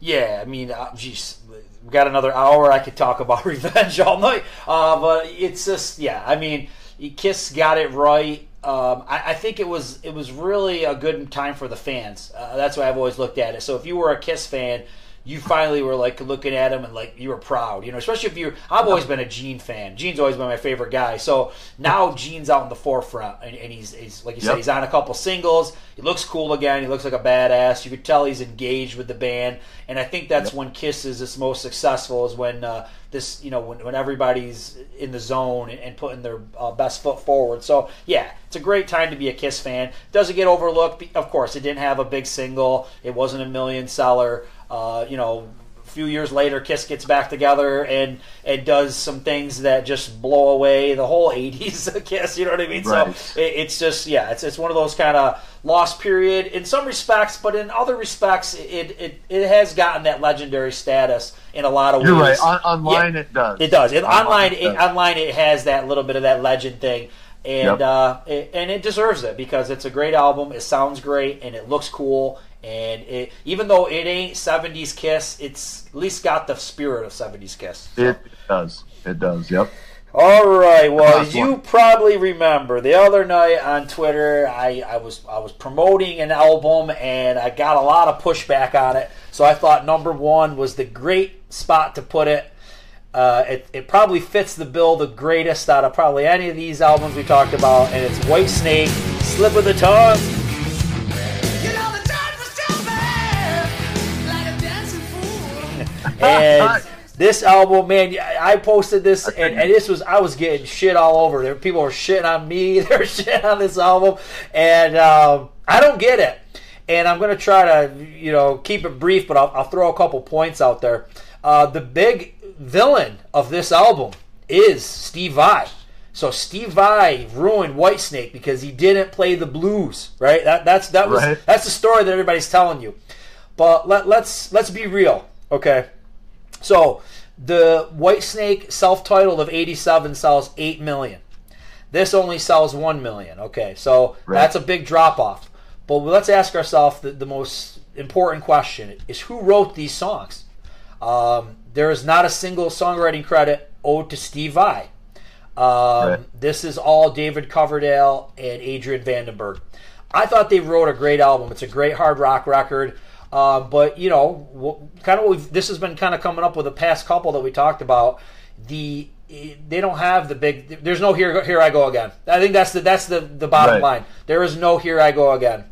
Yeah, I mean, uh, geez, we got another hour. I could talk about Revenge all night, uh, but it's just, yeah. I mean, Kiss got it right. Um, I, I think it was it was really a good time for the fans. Uh, that's why I've always looked at it. So if you were a Kiss fan, you finally were like looking at him and like you were proud, you know. Especially if you, I've always been a Gene fan. Gene's always been my favorite guy. So now Gene's out in the forefront, and, and he's, he's like you said, he's on a couple singles. He looks cool again. He looks like a badass. You could tell he's engaged with the band, and I think that's when Kiss is its most successful. Is when uh, this, you know, when, when everybody's in the zone and, and putting their uh, best foot forward. So yeah, it's a great time to be a Kiss fan. Does it get overlooked? Of course, it didn't have a big single. It wasn't a million seller. Uh, you know, a few years later, Kiss gets back together and and does some things that just blow away the whole '80s Kiss. You know what I mean? Right. So it, it's just yeah, it's it's one of those kind of lost period in some respects, but in other respects, it it, it has gotten that legendary status in a lot of You're ways. right. On, online, Yeah. it does. It does. It, online, it it, does. online, it has that little bit of that legend thing, and Yep. uh, it, and it deserves it because it's a great album. It sounds great and it looks cool. And it, even though it ain't '70s Kiss, it's at least got the spirit of '70s Kiss. It does. It does. Yep. All right. Well, you one. probably remember the other night on Twitter, I, I was I was promoting an album and I got a lot of pushback on it. So I thought number one was the great spot to put it. Uh, it, it probably fits the bill the greatest out of probably any of these albums we talked about, and it's Whitesnake, Slip of the Tongue. And this album, man, I posted this, and, and this was I was getting shit all over. There, people were shitting on me. They're shitting on this album, and um, I don't get it. And I'm gonna try to, you know, keep it brief, but I'll, I'll throw a couple points out there. Uh, the big villain of this album is Steve Vai. So Steve Vai ruined Whitesnake because he didn't play the blues, right? That that's that was Right. that's the story that everybody's telling you. But let, let's let's be real, okay? So the Whitesnake self-titled of 87 sells 8 million. This only sells 1 million. Okay, so Right. that's a big drop off. But let's ask ourselves the, the most important question is who wrote these songs? Um, there is not a single songwriting credit owed to Steve Vai. Um, Right. This is all David Coverdale and Adrian Vandenberg. I thought they wrote a great album. It's a great hard rock record. Uh, but you know, kind of this has been kind of coming up with the past couple that we talked about. The they don't have the big. There's no here here I go again. I think that's the that's the the bottom Right. line. There is no here I go again,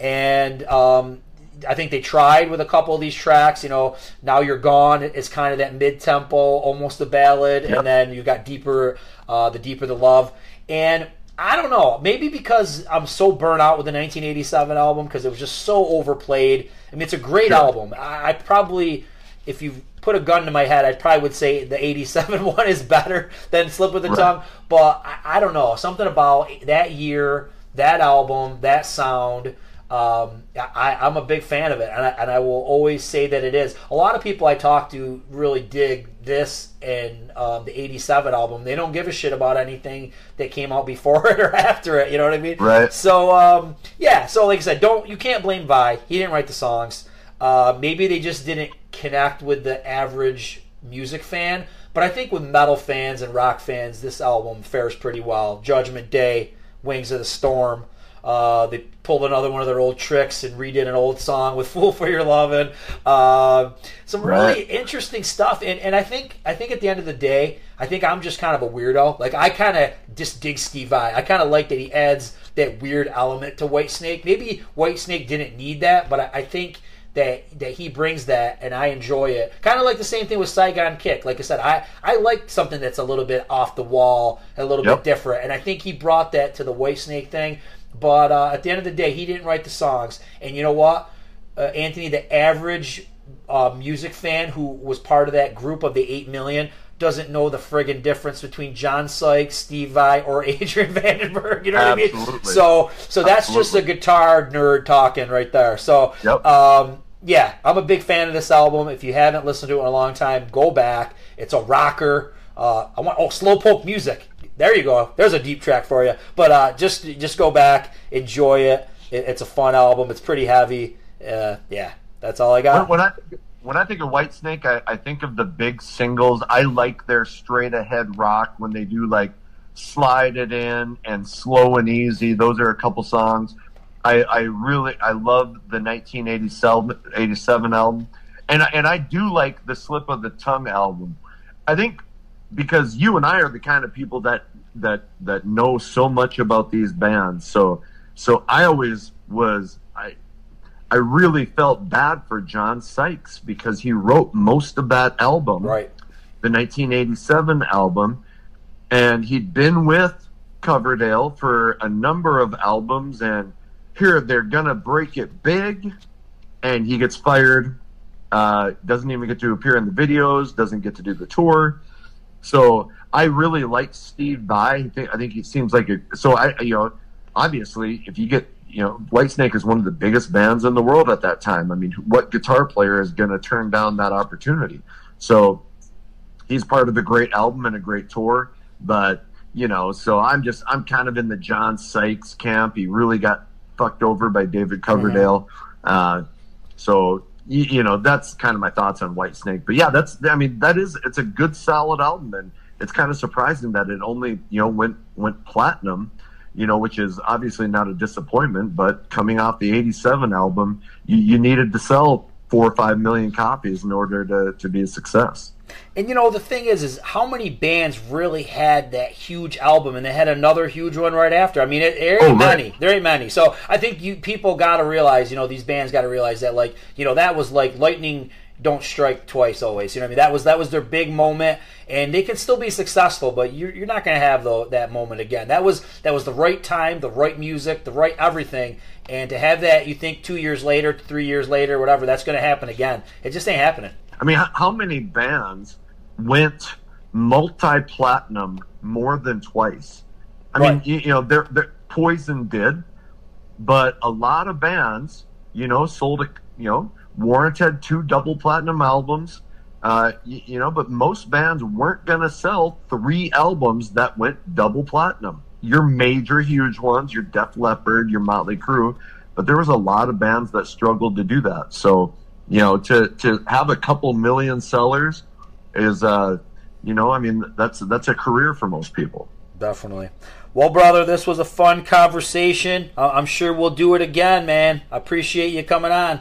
and um, I think they tried with a couple of these tracks. You know, now you're gone. It's kind of that mid tempo, almost a ballad, Yep. and then you got deeper, uh, the deeper the love. And I don't know, maybe because I'm so burnt out with the 1987 album because it was just so overplayed. I mean, it's a great Sure. album. I, I probably, if you put a gun to my head, I probably would say the 87 one is better than Slip with the Right. Tongue. But I, I don't know, something about that year, that album, that sound. Um, I, I'm a big fan of it, and I, and I will always say that it is. A lot of people I talk to really dig this and um, the '87 album. They don't give a shit about anything that came out before it or after it. You know what I mean? Right. So um, yeah. So like I said, don't you can't blame Vai. He didn't write the songs. Uh, maybe they just didn't connect with the average music fan. But I think with metal fans and rock fans, this album fares pretty well. Judgment Day, Wings of the Storm. Uh, they pulled another one of their old tricks and redid an old song with "Fool for Your Lovin'." Uh, some really Right. interesting stuff, and, and I think I think at the end of the day, I think I'm just kind of a weirdo. Like I kind of just dig Steve Vai. I kind of like that he adds that weird element to Whitesnake. Maybe Whitesnake didn't need that, but I, I think that that he brings that, and I enjoy it. Kind of like the same thing with Saigon Kick. Like I said, I I like something that's a little bit off the wall, a little Yep. bit different, and I think he brought that to the Whitesnake thing. But uh, at the end of the day, he didn't write the songs, and you know what, uh, Anthony, the average uh, music fan who was part of that group of the eight million doesn't know the friggin' difference between John Sykes, Steve Vai, or Adrian Vandenberg. You know what I mean? So, so that's just a guitar nerd talking right there. So, Yep. um, yeah, I'm a big fan of this album. If you haven't listened to it in a long time, go back. It's a rocker. Uh, I want oh slowpoke music. There you go. There's a deep track for you. But uh, just just go back, enjoy it. it. It's a fun album. It's pretty heavy. Uh, yeah, that's all I got. when I when I think of Whitesnake, I, I think of the big singles. I like their straight ahead rock when they do like slide it in and slow and easy. Those are a couple songs. I, I really I love the 1987 87 album, and and I do like the Slip of the Tongue album. I think because you and I are the kind of people that that that know so much about these bands. So so I always was I I really felt bad for John Sykes because he wrote most of that album, Right. the 1987 album, and he'd been with Coverdale for a number of albums, and here they're gonna break it big, and he gets fired. Uh, doesn't even get to appear in the videos. Doesn't get to do the tour. So I really like Steve Vai. I think, I think he seems like a. So I, you know, obviously, if you get, you know, Whitesnake is one of the biggest bands in the world at that time. I mean, what guitar player is going to turn down that opportunity? So he's part of a great album and a great tour. But you know, so I'm just I'm kind of in the John Sykes camp. He really got fucked over by David Coverdale. Uh, so you, you know that's kind of my thoughts on Whitesnake. But yeah, that's I mean that is it's a good solid album, and it's kind of surprising that it only you know went went platinum. You know, which is obviously not a disappointment, but coming off the '87 album, you, you needed to sell four or five million copies in order to, to be a success. And you know the thing is, is how many bands really had that huge album, and they had another huge one right after. I mean, it, there ain't Oh, right. many. There ain't many. So I think you people got to realize, you know, these bands got to realize that, like, you know, that was like lightning don't strike twice always. You know what I mean? That was that was their big moment, and they can still be successful, but you're, you're not going to have that moment again. That was that was the right time, the right music, the right everything, and to have that, you think two years later, three years later, whatever, that's going to happen again. It just ain't happening. I mean, how, how many bands went multi-platinum more than twice? I mean, you, you know, they're, they're, Poison did, but a lot of bands, you know, sold a, you know, Warrant had two double platinum albums, uh, you, you know, but most bands weren't going to sell three albums that went double platinum. Your major, huge ones, your Def Leppard, your Motley Crue, but there was a lot of bands that struggled to do that. So, you know, to to have a couple million sellers is, uh, you know, I mean, that's that's a career for most people. Definitely. Well, brother, this was a fun conversation. I'm sure we'll do it again, man. I appreciate you coming on.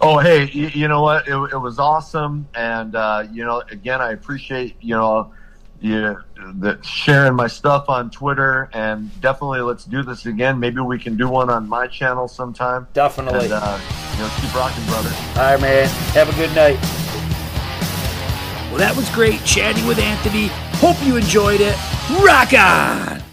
Oh, hey, you, you know what? It, it was awesome, and uh, you know, again, I appreciate you know you the sharing my stuff on Twitter, and definitely let's do this again. Maybe we can do one on my channel sometime. Definitely. And uh, you know, keep rocking, brother. All right, man. Have a good night. Well, that was great chatting with Anthony. Hope you enjoyed it. Rock on!